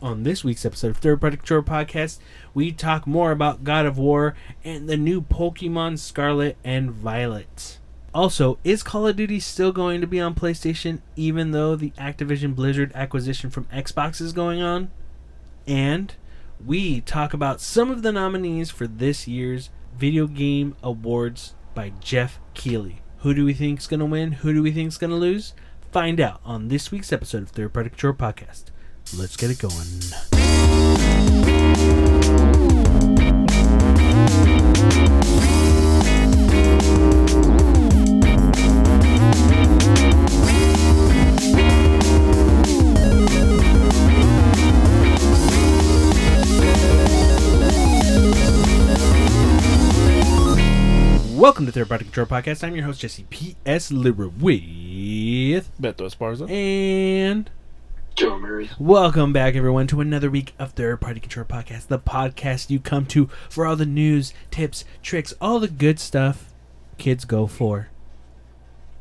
On this week's episode of Third Party Control Podcast, we talk more about God of War and the new Pokemon Scarlet and Violet. Also, is Call of Duty still going to be on PlayStation even though the Activision Blizzard acquisition from Xbox is going on? And we talk about some of the nominees for this year's Video Game Awards by Geoff Keighley. Who do we think is going to win? Who do we think is going to lose? Find out on this week's episode of Third Party Control Podcast. Let's get it going. Welcome to Third Party Control Podcast. I'm your host Jesse P.S. Libra with Beto Esparza. and Welcome back, everyone, to another week of Third Party Control Podcast, the podcast you come to for all the news, tips, tricks, all the good stuff kids go for.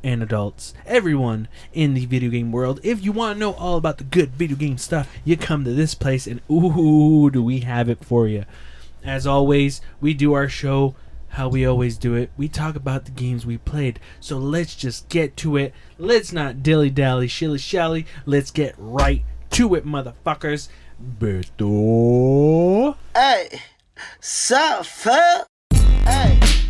And adults, everyone in the video game world. If you want to know all about the good video game stuff, you come to this place, and ooh, do we have it for you. As always, we do our show how we always do it. We talk about the games we played. So let's just get to it. Let's not dilly dally, shilly shally. Let's get right to it, motherfuckers. Beto. Hey? Hey. Hey.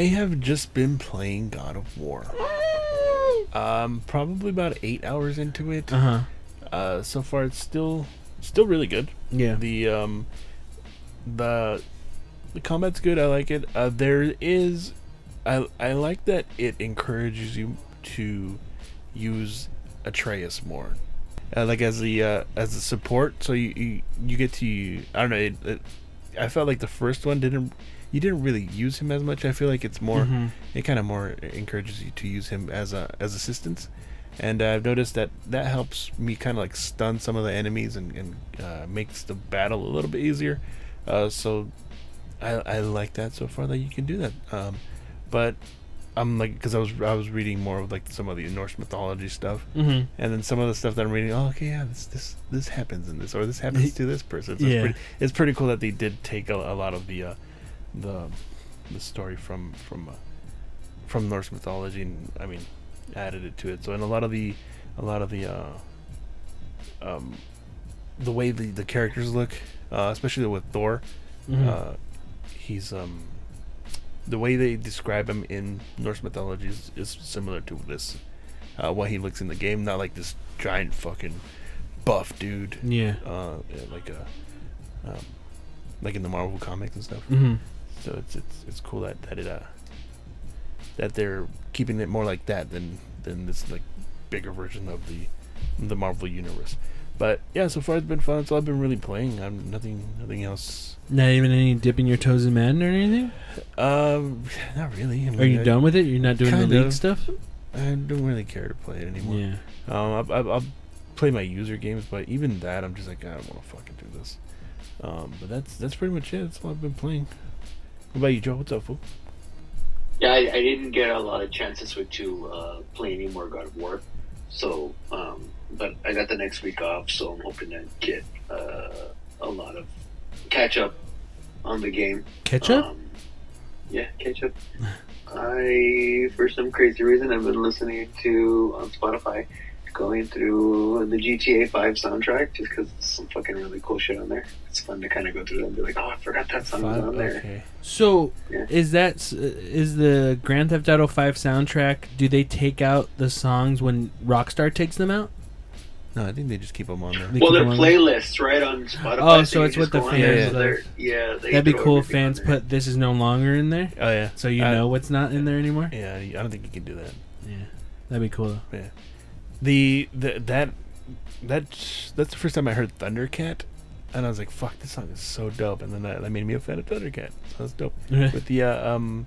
I have just been playing God of War. Um, probably about eight hours into it. Uh huh. Uh, so far it's still, still really good. Yeah. The um, the the combat's good. I like it. Uh, there is, I I like that it encourages you to use Atreus more. Uh, like as the uh, as the support, so you, you you get to I don't know. It, it, I felt like the first one didn't you didn't really use him as much. I feel like it's more Mhm. it kind of more encourages you to use him as a as assistance. And I've noticed that that helps me kind of like stun some of the enemies and, and uh, makes the battle a little bit easier. Uh, so I, I like that so far that you can do that. Um, but I'm like because I was I was reading more of like some of the Norse mythology stuff, Mm-hmm. and then some of the stuff that I'm reading. Oh, okay, yeah, this this this happens in this, or this happens to this person. So Yeah. it's, pretty, it's pretty cool that they did take a, a lot of the uh, the the story from from uh, from Norse mythology, and I mean added it to it. So in a lot of the a lot of the uh, um, the way the the characters look, uh, especially with Thor, Mhm. uh, he's um the way they describe him in Norse mythology is, is similar to this. Uh, what he looks in the game, not like this giant fucking buff dude, yeah. uh, like a um, like in the Marvel comics and stuff. Mm-hmm. So it's it's it's cool that that it uh that they're keeping it more like that than than this like bigger version of the the Marvel universe. But yeah, so far it's been fun. So I've been really playing. I'm nothing nothing else. Not even any dipping your toes in Madden or anything. Um, not really. I mean, Are you I, done with it? You're not doing the league of. stuff. I don't really care to play it anymore. Yeah. Um, I'll, I'll, I'll play my user games, but even that, I'm just like, I don't want to fucking do this. Um, but that's that's pretty much it. That's all I've been playing. What about you, Joe? What's up, fool? Yeah, I, I didn't get a lot of chances with to uh, play any more God of War, so um, but I got the next week off, so I'm hoping to get uh, a lot of catch up on the game. Ketchup. Um, yeah, catch up. I, for some crazy reason, I've been listening to on Spotify, going through the GTA 5 soundtrack just because there's some fucking really cool shit on there. It's fun to kind of go through and be like, oh, I forgot that song was on there. Okay. So, Yeah. is that is the Grand Theft Auto 5 soundtrack? Do they take out the songs when Rockstar takes them out? No, I think they just keep them on there. They Well, they're them on- playlists right on Spotify. Oh, so you it's what the fans there, love. Yeah, they That'd be cool if fans put "This is no longer" in there, Oh yeah. so you Uh, know what's not in there anymore. Yeah, I don't think you can do that. Yeah, that'd be cool. Though. Yeah. The, the that that's that's the first time I heard Thundercat, and I was like, "Fuck, this song is so dope." And then that, that made me a fan of Thundercat. So that's dope. With the uh, um,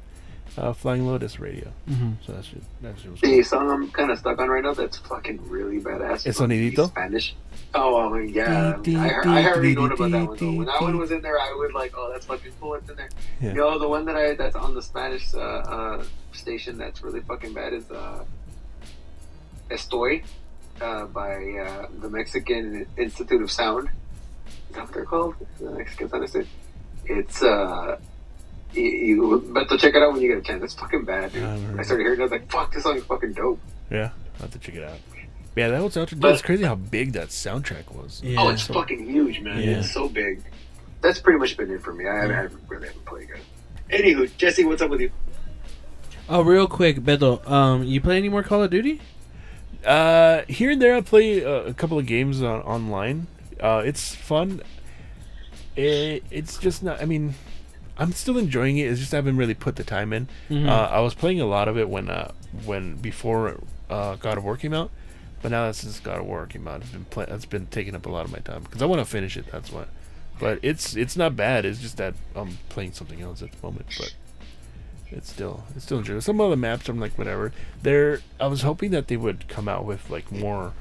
uh, Flying Lotus radio. Mhm. So that shit, that shit was The cool. song I'm kind of stuck on right now that's fucking really badass. ¿Es sonidito? Spanish. Oh, um, yeah. Dee, I, heard, dee, I already dee, known about that one. Though. When that dee, one was in there, I would like, oh, that's fucking cool. What's in there? Yeah. Yo, the one that I that's on the Spanish uh, uh, station that's really fucking bad is uh, Estoy uh, by uh, the Mexican Institute of Sound. Is that what they're called? The Mexican Sound Institute. It's uh. You, you, but to check it out when you get a chance. It's fucking bad, dude. I I started hearing it. I was like, "Fuck, this song is fucking dope." Yeah, I'll have to check it out. Yeah, that was soundtrack. Dude, But- it's crazy how big that soundtrack was. Yeah. Oh, it's fucking huge, man. Yeah. It's so big. That's pretty much been it for me. I haven't, I haven't really haven't played it. Anywho, Jesse, what's up with you? Oh, real quick, Beto. Um, you play any more Call of Duty? Uh, here and there, I play uh, a couple of games on, online. Uh, it's fun. It, it's just not. I mean, I'm still enjoying it. It's just I haven't really put the time in. Mhm. Uh, I was playing a lot of it when uh, when before uh, God of War came out, but now that since God of War came out, it's been play- it's been taking up a lot of my time because I want to finish it. That's why. But it's it's not bad. It's just that I'm playing something else at the moment. But it's still it's still enjoyable. Some of the maps I'm like whatever. They're I was hoping that they would come out with like more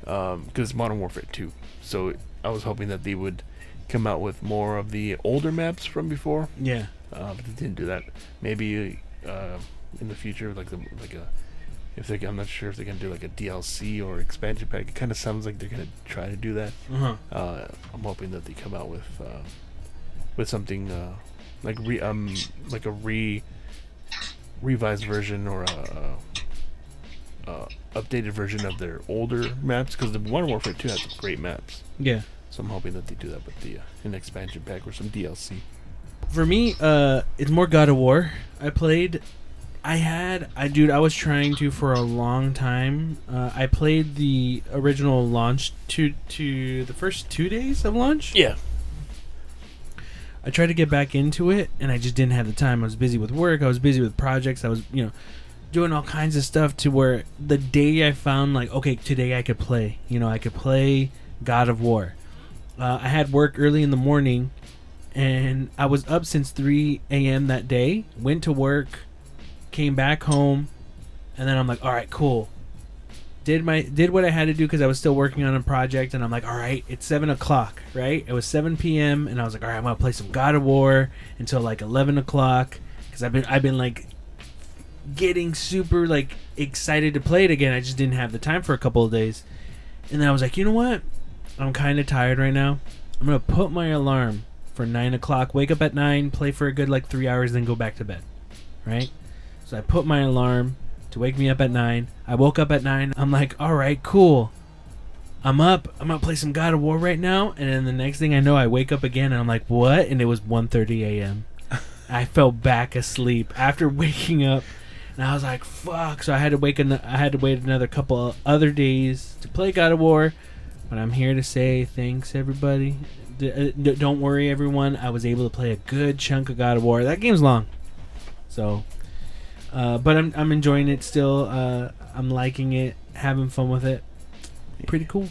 because it's Modern Warfare 2. So I was hoping that they would come out with more of the older maps from before. Yeah. Uh, but they didn't do that. Maybe uh, in the future, like the like a if they I'm not sure if they're gonna do like a DLC or expansion pack. It kind of sounds like they're gonna try to do that. Uh huh. Uh, I'm hoping that they come out with uh, with something uh, like re um like a re revised version or a, a, a updated version of their older maps because the Modern Warfare 2 has some great maps. Yeah. So I'm hoping that they do that with the uh, an expansion pack or some DLC. For me, uh, it's more God of War. I played. I had, I dude, I was trying to for a long time. Uh, I played the original launch to to the first two days of launch. Yeah. I tried to get back into it, and I just didn't have the time. I was busy with work. I was busy with projects. I was, you know, doing all kinds of stuff to where the day I found like, okay, today I could play. You know, I could play God of War. Uh, I had work early in the morning, and I was up since 3 a.m. that day. Went to work, came back home, and then I'm like, all right, cool. Did my did what I had to do because I was still working on a project, and I'm like, all right, it's seven o'clock, right? It was 7 p.m. and I was like, all right, I'm gonna play some God of War until like 11 o'clock because I've been I've been like getting super like excited to play it again. I just didn't have the time for a couple of days, and then I was like, you know what? I'm kind of tired right now. I'm gonna put my alarm for nine o'clock. Wake up at nine, play for a good like three hours, then go back to bed. Right? So I put my alarm to wake me up at nine. I woke up at nine. I'm like, all right, cool. I'm up. I'm gonna play some God of War right now. And then the next thing I know, I wake up again, and I'm like, what? And it was 1:30 a.m. I fell back asleep after waking up. And I was like, "Fuck!" So I had to wake. An- I had to wait another couple other days to play God of War. But I'm here to say thanks, everybody. D- uh, d- don't worry, everyone. I was able to play a good chunk of God of War. That game's long, so. Uh, but I'm I'm enjoying it still. Uh, I'm liking it, having fun with it. Pretty cool.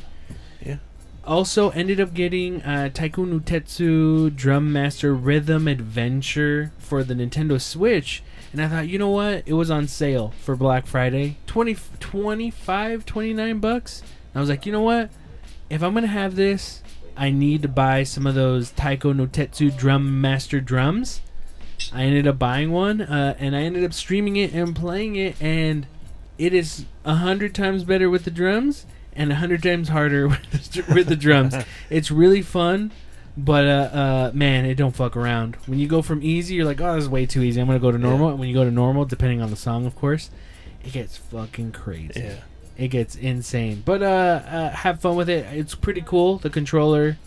Yeah. Also, ended up getting uh, Taiko no Tetsu Drum Master Rhythm Adventure for the Nintendo Switch. And I thought, you know what? It was on sale for Black Friday. 20, 25, 29 bucks. And I was like, you know what? If I'm going to have this, I need to buy some of those Taiko no Tetsu Drum Master drums. I ended up buying one, uh, and I ended up streaming it and playing it, and it is a hundred times better with the drums and a hundred times harder with the, with the drums. It's really fun, but uh, uh, man, it don't fuck around. When you go from easy, you're like, oh, this is way too easy. I'm gonna go to normal. And when you go to normal, depending on the song, of course, it gets fucking crazy. Yeah. It gets insane. But uh, uh, have fun with it. It's pretty cool. The controller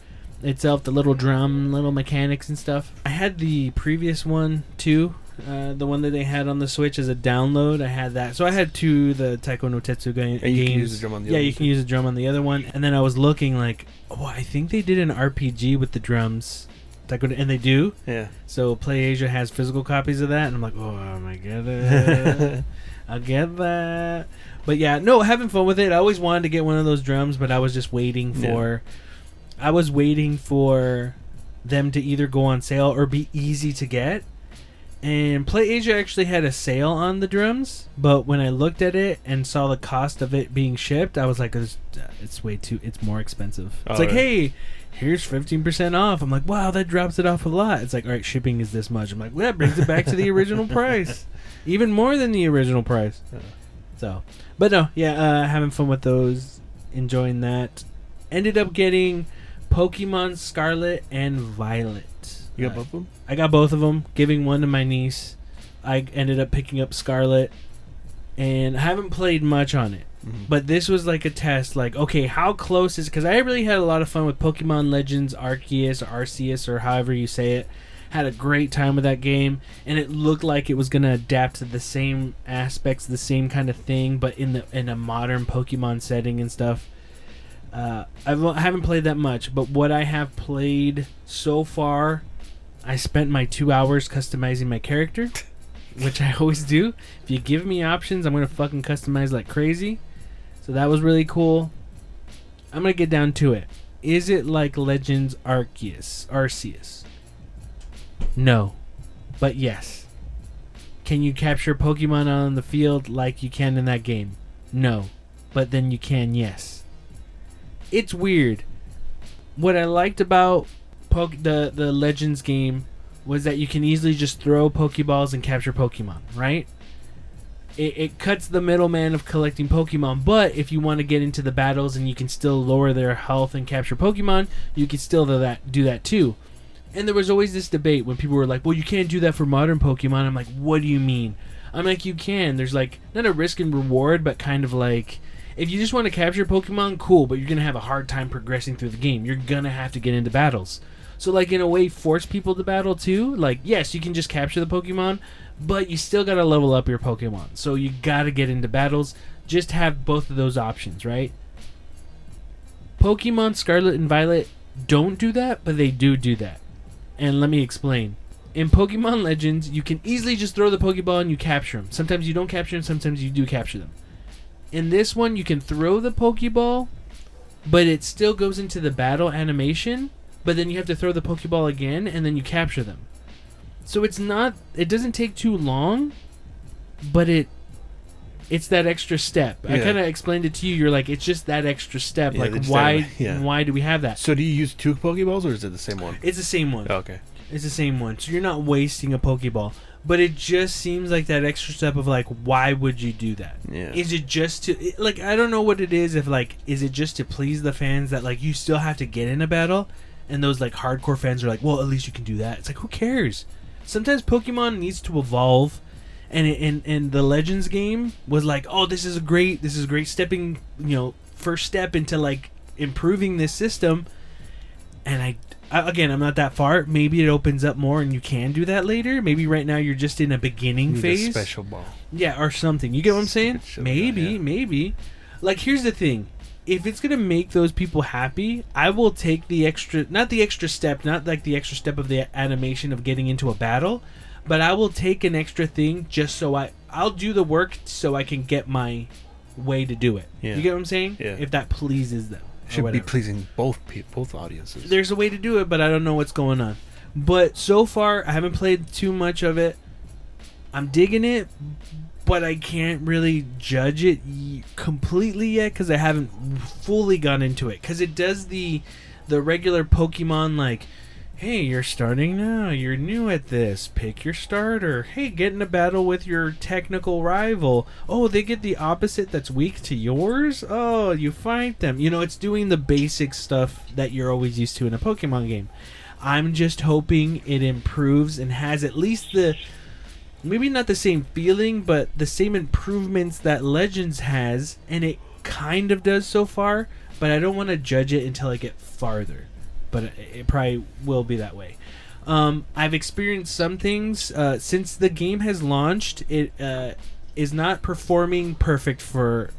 itself, the little drum, little mechanics and stuff. I had the previous one too. Uh, the one that they had on the Switch as a download. I had that. So I had two the Taiko no Tetsu ga- games. You can use the drum on the yeah, other you one, can too. use the drum on the other one. And then I was looking like, oh, I think they did an RPG with the drums. Taiko, and they do. Yeah. So PlayAsia has physical copies of that, and I'm like, oh, I'm gonna get it. I'll get that. But yeah, no, having fun with it. I always wanted to get one of those drums, but I was just waiting Yeah. I was waiting for them to either go on sale or be easy to get. And Play Asia actually had a sale on the drums, but when I looked at it and saw the cost of it being shipped, I was like, "It's, it's way too. It's more expensive." It's Oh, like? "Hey, here's fifteen percent off." I'm like, "Wow, that drops it off a lot." It's like, "All right, shipping is this much." I'm like, "Well, that brings it back to the original price, even more than the original price." Yeah. So, but no, yeah, uh, having fun with those, enjoying that. Ended up getting Pokemon Scarlet and Violet. You got Uh, both of them? I got both of them, giving one to my niece. I ended up picking up Scarlet, and I haven't played much on it. Mhm. But this was like a test, like, okay, how close is. Because I really had a lot of fun with Pokemon Legends Arceus or Arceus or however you say it. Had a great time with that game, and it looked like it was going to adapt to the same aspects, the same kind of thing, but in the in a modern Pokemon setting and stuff. Uh, I've, I haven't played that much, but what I have played so far, I spent my two hours customizing my character, which I always do. If you give me options, I'm gonna fucking customize like crazy. So that was really cool. I'm gonna get down to it. Is it like Legends Arceus? Arceus? No, but yes. Can you capture Pokemon on the field like you can in that game? No, but then you can. Yes. It's weird. What I liked about the the Legends game was that you can easily just throw Pokeballs and capture Pokemon, right? It, it cuts the middleman of collecting Pokemon, but if you want to get into the battles and you can still lower their health and capture Pokemon, you can still do that do that too. And there was always this debate when people were like, "Well, you can't do that for modern Pokemon." I'm like, "What do you mean?" I'm like, "You can." There's like not a risk and reward, but kind of like if you just want to capture Pokemon, cool, but you're gonna have a hard time progressing through the game. You're gonna have to get into battles. So like in a way, force people to battle too. Like yes, you can just capture the Pokemon, but you still gotta level up your Pokemon. So you gotta get into battles. Just have both of those options, right? Pokemon Scarlet and Violet don't do that, but they do do that. And let me explain. In Pokemon Legends, you can easily just throw the Pokeball and you capture them. Sometimes you don't capture them, sometimes you do capture them. In this one, you can throw the Pokeball, but it still goes into the battle animation, but then you have to throw the Pokeball again and then you capture them. So it's not it doesn't take too long, but it it's that extra step. I kind of explained it to you. You're like, it's just that extra step. Yeah, like, why? yeah. Why do we have that? So do you use two Pokeballs or is it the same one? It's the same one. Oh, okay. It's the same one. So you're not wasting a Pokeball. But it just seems like that extra step of like, why would you do that? Yeah. Is it just to like I don't know what it is. If like, is it just to please the fans that like you still have to get in a battle, and those like hardcore fans are like, well, at least you can do that. It's like who cares? Sometimes Pokemon needs to evolve, and it, and and the Legends game was like, oh, this is a great, this is a great stepping, you know, first step into like improving this system. And I, I again, I'm not that far. Maybe it opens up more, and you can do that later. Maybe right now you're just in a beginning Need a phase. special ball. Yeah, or something. You get what I'm saying? That, Maybe, yeah. maybe. Like here's the thing. If it's gonna make those people happy, I will take the extra not the extra step, not like the extra step of the animation of getting into a battle, but I will take an extra thing just so I I'll do the work so I can get my way to do it. Yeah. You get what I'm saying? Yeah. If that pleases them. Should be pleasing both pe- both audiences. there's a way to do it, but I don't know what's going on. But so far, I haven't played too much of it. I'm digging it, but I can't really judge it y- completely yet because I haven't fully gone into it. Because it does the the regular Pokemon like, hey, you're starting now. You're new at this. Pick your starter. Hey, get in a battle with your technical rival. Oh, they get the opposite that's weak to yours. Oh, you fight them. You know, it's doing the basic stuff that you're always used to in a Pokemon game. I'm just hoping it improves and has at least the maybe not the same feeling, but the same improvements that Legends has, and it kind of does so far. But I don't want to judge it until I get farther. But it, probably will be that way. Um, I've experienced some things uh, since the game has launched. It uh, is not performing perfect for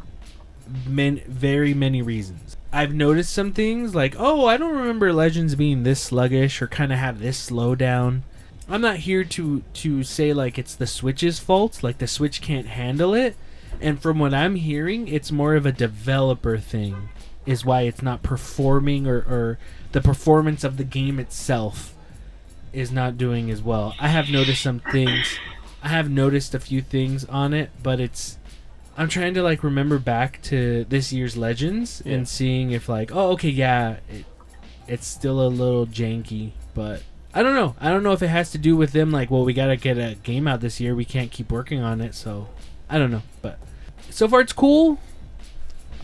men- very many reasons. I've noticed some things like, oh, I don't remember Legends being this sluggish or kind of have this slowdown. I'm not here to to say like it's the Switch's fault, like the Switch can't handle it. And from what I'm hearing, it's more of a developer thing, is why it's not performing or, or the performance of the game itself is not doing as well. I have noticed some things. I have noticed a few things on it, but it's. I'm trying to like remember back to this year's Legends Yeah. and seeing if like, oh, okay, yeah, it, it's still a little janky, but I don't know. I don't know if it has to do with them like, well, we gotta get a game out this year. We can't keep working on it, so I don't know. But so far, it's cool.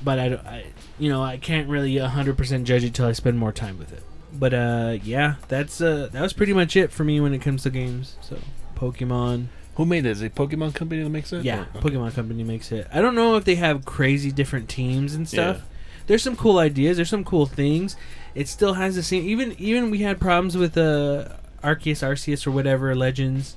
But I, don't- I you know, I can't really 100% judge it till I spend more time with it. But uh, yeah, that's uh, that was pretty much it for me when it comes to games. So Pokemon, Who made it? Is it Pokemon Company that makes it? yeah, Or-. Pokemon Company makes it. I don't know if they have crazy different teams and stuff. Yeah. There's some cool ideas. There's some cool things. It still has the same. Even even we had problems with uh, Arceus, Arceus, or whatever Legends,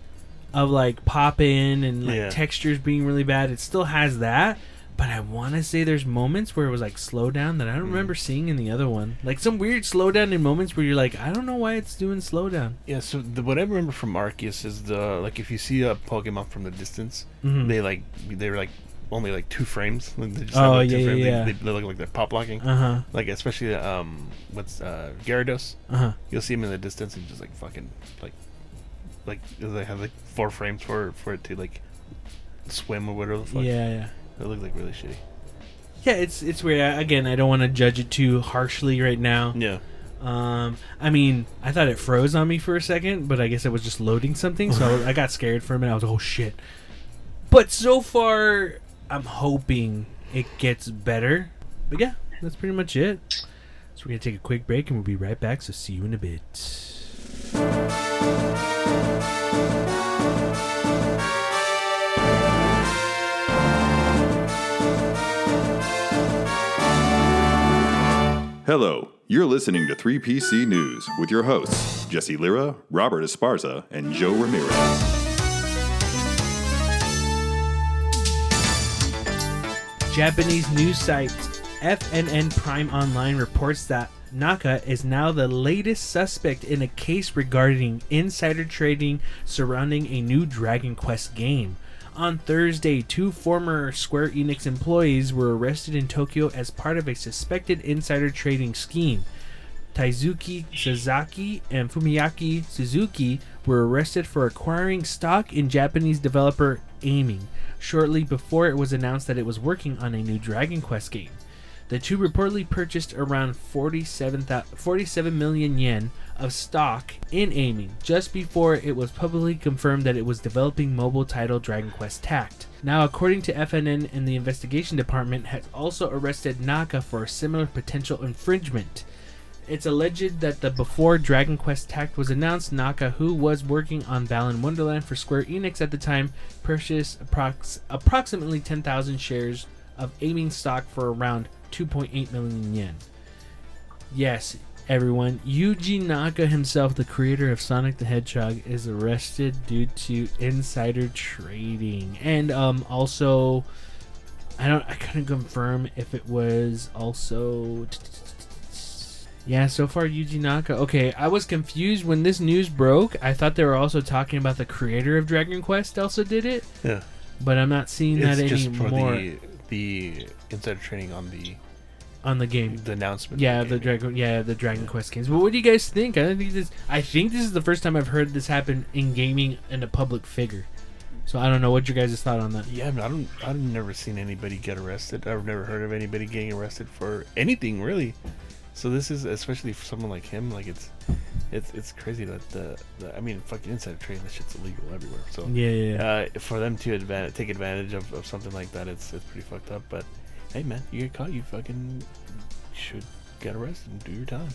of like pop in and like Yeah. textures being really bad. It still has that. But I want to say there's moments where it was like slow down that I don't Mm. remember seeing in the other one. Like some weird slowdown in moments where you're like, I don't know why it's doing slowdown. Yeah, so the, what I remember from Arceus is the like if you see a Pokemon from the distance, Mhm. they like they're like only like two frames. Like, they just Oh, like, two yeah, yeah, frames. They- yeah. They, they look like they're pop locking. Uh huh. Like especially um what's uh Gyarados. Uh huh. You'll see him in the distance and just like fucking like like they have like four frames for for it to like swim or whatever the fuck. Yeah, yeah. It looked like really shitty. Yeah, it's it's weird. I- Again, I don't want to judge it too harshly right now. Yeah. Um, I mean, I thought it froze on me for a second, but I guess it was just loading something, so I got scared for a minute. I was like, "Oh shit!" But so far, I'm hoping it gets better. But yeah, that's pretty much it. So we're gonna take a quick break, and we'll be right back. So see you in a bit. Hello, you're listening to 3PC News with your hosts, Jesse Lira, Robert Esparza, and Joe Ramirez. Japanese news site FNN Prime Online reports that Naka is now the latest suspect in a case regarding insider trading surrounding a new Dragon Quest game. On Thursday, two former Square Enix employees were arrested in Tokyo as part of a suspected insider trading scheme. Taisuke Sasaki and Fumiaki Suzuki were arrested for acquiring stock in Japanese developer Aiming shortly before it was announced that it was working on a new Dragon Quest game. The two reportedly purchased around 47, 47 million yen of stock in Aiming just before it was publicly confirmed that it was developing mobile title Dragon Quest Tact. Now, according to FNN and the investigation department, has also arrested Naka for a similar potential infringement. It's alleged that the before Dragon Quest Tact was announced, Naka, who was working on Balan Wonderworld for Square Enix at the time, purchased approx- approximately 10,000 shares of aiming stock for around 2.8 million yen. Yes, everyone, Yuji Naka himself, the creator of Sonic the Hedgehog, is arrested due to insider trading, and um, also, I don't, I couldn't confirm if it was also. Yeah, so far Yuji Naka. Okay, I was confused when this news broke. I thought they were also talking about the creator of Dragon Quest also did it, Yeah. but I'm not seeing It's that just for anymore the the insider trading on the on the game. the announcement. Yeah, of the. Dragon. Yeah, the Dragon Quest games. But what do you guys think? I think this. I think this is the first time I've heard this happen in gaming and a public figure. So I don't know what your guys' thought on that. Yeah, I, mean, I don't. I've never seen anybody get arrested. I've never heard of anybody getting arrested for anything really. So this is especially for someone like him. Like it's, it's it's crazy that the, the I mean, fucking insider trading. This shit's illegal everywhere. So Yeah, yeah. yeah. uh, for them to advan- take advantage of, of something like that, it's it's pretty fucked up. But hey, man, you get caught, you fucking should get arrested and do your time.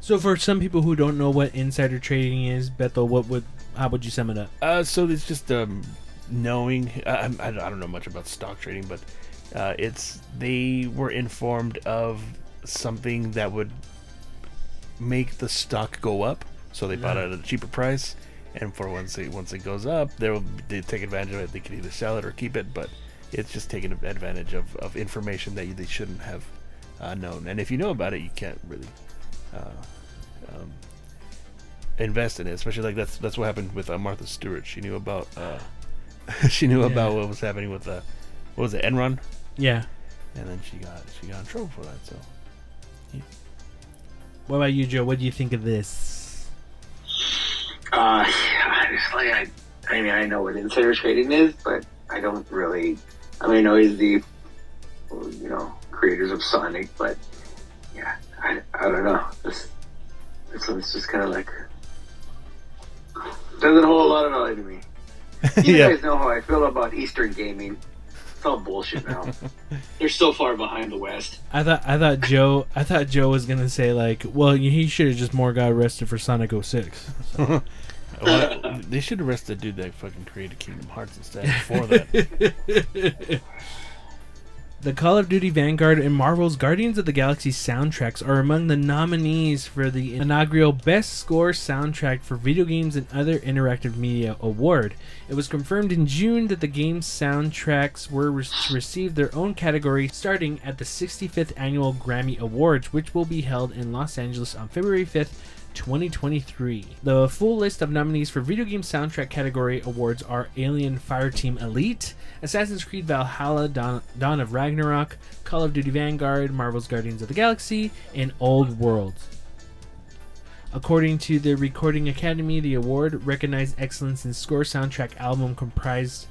so for some people who don't know what insider trading is, Bethel, what would how would you sum it up? Uh, so it's just um, knowing. I, I, I don't know much about stock trading, but uh, it's they were informed of something that would make the stock go up, so they bought it at a cheaper price. And for once it once it goes up, they will they take advantage of it. They can either sell it or keep it, but it's just taking advantage of, of information that you, they shouldn't have uh, known. And if you know about it, you can't really uh, um, invest in it. Especially like that's that's what happened with uh, Martha Stewart. She knew about uh, she knew Yeah. about what was happening with uh, what was it Enron, Yeah. and then she got she got in trouble for that. So What about you, Joe? What do you think of this? Uh, honestly, I, I mean, I know what insider trading is, but I don't really. I mean, I know he's the, you know, creators of Sonic, but yeah, I, I don't know. This, this one's just kind of like doesn't hold a lot of value to me. You yeah. guys know how I feel about Eastern gaming. It's all bullshit now. They're so far behind the West. I thought I thought Joe I thought Joe was gonna say like, well, he should have just more got arrested for Sonic 06. Well, they should arrest the dude that fucking created Kingdom Hearts instead before that. The Call of Duty Vanguard and Marvel's Guardians of the Galaxy soundtracks are among the nominees for the inaugural Best Score Soundtrack for Video Games and Other Interactive Media Award. It was confirmed in June that the game's soundtracks were re- to receive their own category starting at the 65th Annual Grammy Awards, which will be held in Los Angeles on February 5th. 2023. The full list of nominees for video game soundtrack category awards are Alien Fireteam Elite, Assassin's Creed Valhalla Dawn, Dawn of Ragnarok, Call of Duty Vanguard, Marvel's Guardians of the Galaxy, and Old World. According to the Recording Academy, the award recognized excellence in score soundtrack album comprised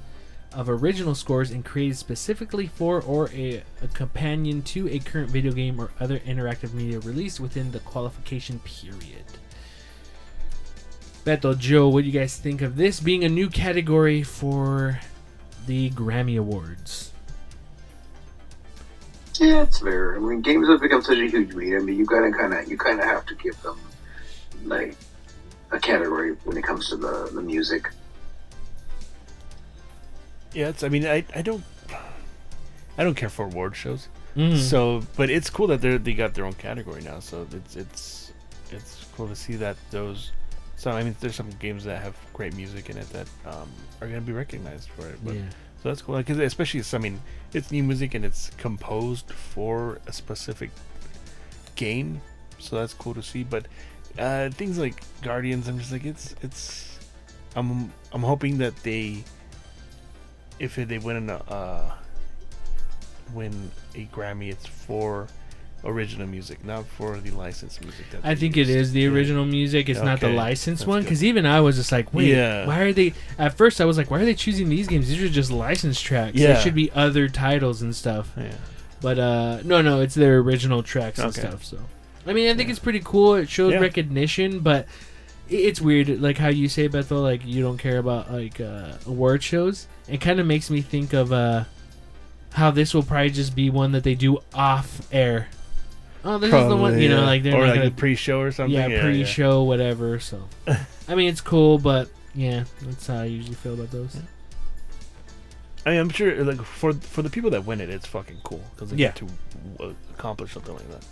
of original scores and created specifically for or a, a companion to a current video game or other interactive media released within the qualification period. Beto, Joe, what do you guys think of this being a new category for the Grammy Awards? Yeah, it's fair. I mean, games have become such a huge media. I mean, you gotta kind of, you kind of have to give them like a category when it comes to the the music. Yeah, it's. I mean, I, I don't. I don't care for award shows. Mm. So, but it's cool that they they got their own category now. So it's it's it's cool to see that those. So I mean, there's some games that have great music in it that um, are gonna be recognized for it. But yeah. so that's cool. Because especially, I mean, it's new music and it's composed for a specific game. So that's cool to see. But uh, things like Guardians, I'm just like it's it's. I'm I'm hoping that they, if they win an uh, win a Grammy, it's for original music, not for the licensed music. That I think it use. is the Yeah. original music. It's not the licensed that's one. Because even I was just like, wait, Yeah. why are they? At first, I was like, why are they choosing these games? These are just licensed tracks. Yeah. There should be other titles and stuff. Yeah. But uh, no, no, it's their original tracks and stuff. So, I mean, I think it's pretty cool. It shows Yeah. recognition, but it's weird, like how you say, Bethel, like you don't care about like uh, award shows. It kind of makes me think of uh, how this will probably just be one that they do off air. Oh, this is the one, you know, like they're or like gonna, a pre-show or something. yeah, pre-show, whatever. So, I mean, it's cool, but yeah, that's how I usually feel about those. I mean, I'm sure like for for the people that win it, it's fucking cool because they Yeah. get to accomplish something like that.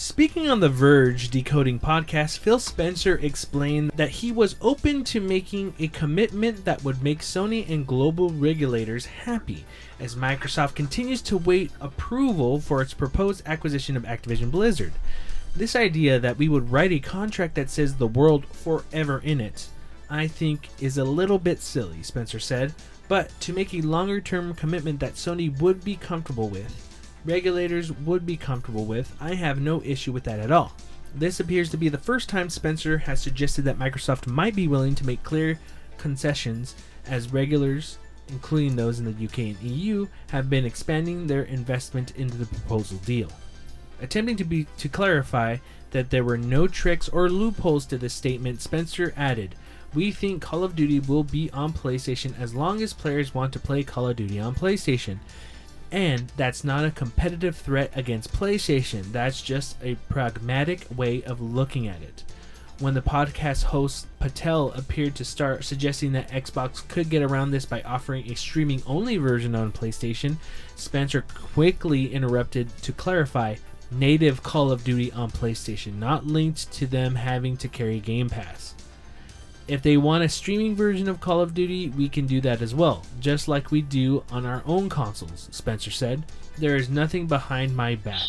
Speaking on the Verge Decoder podcast, Phil Spencer explained that he was open to making a commitment that would make Sony and global regulators happy as Microsoft continues to wait approval for its proposed acquisition of Activision Blizzard. This idea that we would write a contract that says the world forever in it, I think, is a little bit silly, Spencer said, but to make a longer term commitment that Sony would be comfortable with, regulators would be comfortable with, I have no issue with that at all. This appears to be the first time Spencer has suggested that Microsoft might be willing to make clear concessions as regulators, including those in the UK and EU, have been expanding their investment into the proposal deal. Attempting to be to clarify that there were no tricks or loopholes to this statement, Spencer added, "We think Call of Duty will be on PlayStation as long as players want to play Call of Duty on PlayStation." And that's not a competitive threat against PlayStation. That's just a pragmatic way of looking at it. When the podcast host Patel appeared to start suggesting that Xbox could get around this by offering a streaming only version on PlayStation, Spencer quickly interrupted to clarify native Call of Duty on PlayStation, not linked to them having to carry Game Pass. If they want a streaming version of Call of Duty, we can do that as well, just like we do on our own consoles, Spencer said. There is nothing behind my back.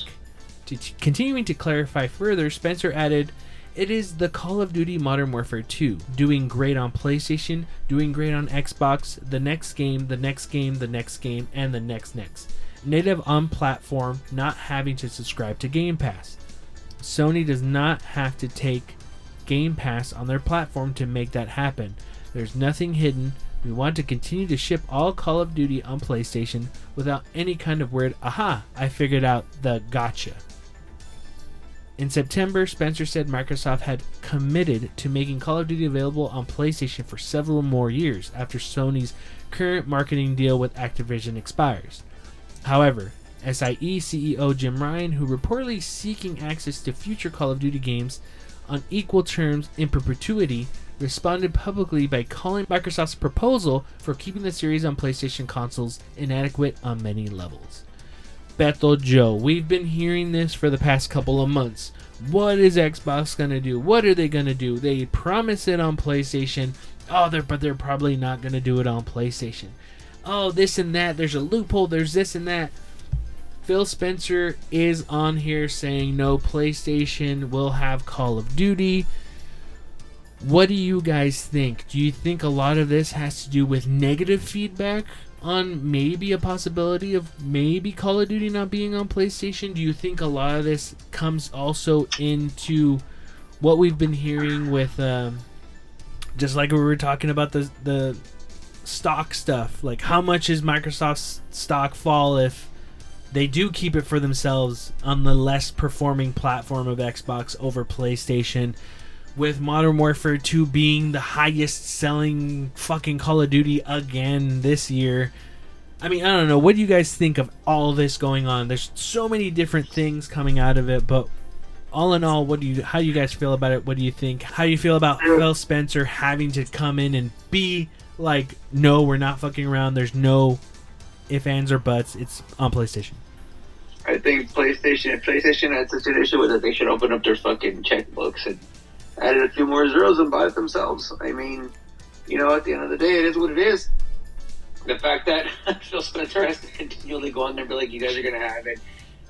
To t- continuing to clarify further, Spencer added, It is the Call of Duty Modern Warfare 2, doing great on PlayStation, doing great on Xbox, the next game, the next game, the next game, and the next next. Native on platform, not having to subscribe to Game Pass. Sony does not have to take Game Pass on their platform to make that happen. There's nothing hidden. We want to continue to ship all Call of Duty on PlayStation without any kind of weird, aha, I figured out the gotcha. In September, Spencer said Microsoft had committed to making Call of Duty available on PlayStation for several more years after Sony's current marketing deal with Activision expires. However, SIE CEO Jim Ryan, who reportedly seeking access to future Call of Duty games on equal terms in perpetuity, responded publicly by calling Microsoft's proposal for keeping the series on PlayStation consoles inadequate on many levels. Bethel Joe, we've been hearing this for the past couple of months. What is Xbox gonna do? What are they gonna do? They promise it on PlayStation. Oh, they're but they're probably not gonna do it on PlayStation. Oh, this and that. There's a loophole. There's this and that. Phil Spencer is on here saying no, PlayStation will have Call of Duty. What do you guys think? Do you think a lot of this has to do with negative feedback on maybe a possibility of maybe Call of Duty not being on PlayStation? Do you think a lot of this comes also into what we've been hearing with um, just like we were talking about the the stock stuff? Like how much is Microsoft's stock fall if they do keep it for themselves on the less performing platform of Xbox over PlayStation? with Modern Warfare 2 being the highest selling fucking Call of Duty again this year. I mean, I don't know. What do you guys think of all this going on? There's so many different things coming out of it, but all in all, what do you how do you guys feel about it? What do you think? How do you feel about Phil Spencer having to come in and be like, no, we're not fucking around. There's no if ands or buts. It's on PlayStation. I think PlayStation, if PlayStation had such an issue with it, they should open up their fucking checkbooks and added a few more zeros and buy it themselves. I mean, you know, at the end of the day, it is what it is. The fact that Phil Spencer has to continually go on there and be like, you guys are going to have it,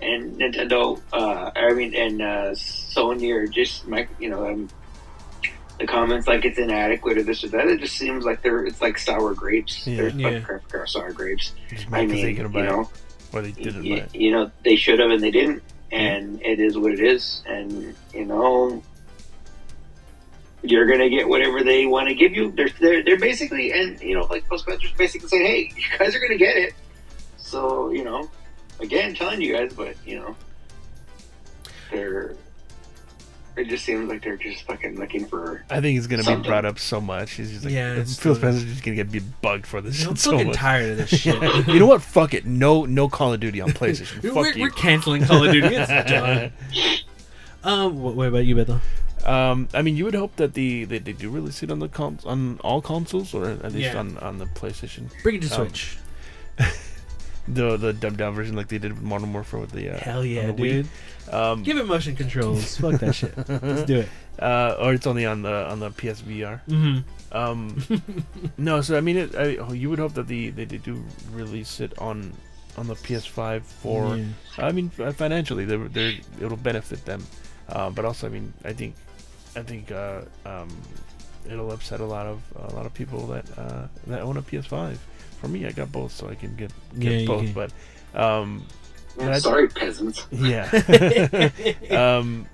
and Nintendo, uh, I mean, and uh, Sony are just, Mic- you know, um, the comments like it's inadequate or this or that, it just seems like they're, it's like sour grapes. Yeah. They're Yeah. like crap, crap, sour grapes. Just I mean, you buy know, it, or they didn't you, it. you know, they should have and they didn't, hmm. and it is what it is. And you know, you're gonna get whatever they want to give you. They're, they're they're basically, and you know, like Post Spencer's basically saying, hey, you guys are gonna get it. So you know, again, telling you guys, but you know, they're. It just seems like they're just fucking looking for. I think he's gonna be brought up so much. He's just like, Yeah, it's Phil so- Spencer's just gonna get be bugged for this I'm so fucking tired of this shit. you know what? Fuck it. No, no Call of Duty on PlayStation. Fuck we're, you. we're canceling Call of Duty. It's done. Um, what, what about you, Bethel? Um, I mean, you would hope that the they, they do release it on the cons- on all consoles, or at least Yeah. on, on the PlayStation. Bring it to Um, Switch. The the dumbed down version, like they did with Modern Warfare with the uh, Hell yeah, on the Wii. dude. Um, Give it motion controls. Fuck that shit. Let's do it. uh, or it's only on the on the PSVR. Mm-hmm. Um, no, so I mean, it, I, oh, you would hope that the they, they do release it on on the PS5 for. Yeah. I mean, fi- financially, they they it'll benefit them, uh, but also, I mean, I think I think uh, um, it'll upset a lot of a lot of people that uh, that own a PS5. For me, I got both, so I can get, get Yeah, both. can. But um, But I- Sorry, peasants. yeah. um,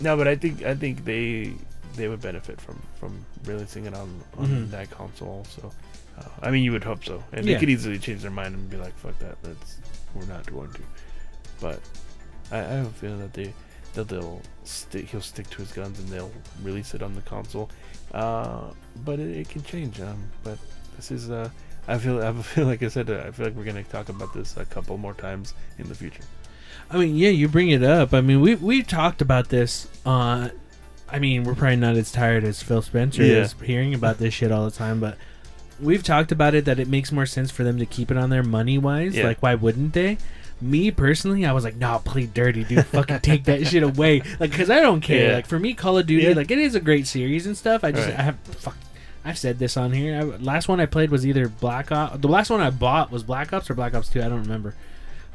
no, but I think I think they they would benefit from from releasing it on on Mhm. that console also. Uh, I mean, you would hope so, and Yeah. they could easily change their mind and be like, "Fuck that, that's we're not going to." But I, I have a feeling that they that they'll stick he'll stick to his guns and they'll release it on the console. Uh, but it, it can change. Um, but this is uh. I feel, I feel like I said, I feel like we're gonna talk about this a couple more times in the future. I mean, yeah, you bring it up. I mean, we we talked about this. Uh, I mean, we're probably not as tired as Phil Spencer Yeah. is hearing about this shit all the time, but we've talked about it that it makes more sense for them to keep it on there money wise. Yeah. Like, why wouldn't they? Me personally, I was like, "Nah, play dirty, dude. Fucking take that shit away." Like, because I don't care. Yeah. Like for me, Call of Duty, like it is a great series and stuff. I just Right. I have fuck. I've said this on here. I, last one I played was either Black Ops. The last one I bought was Black Ops or Black Ops Two. I don't remember.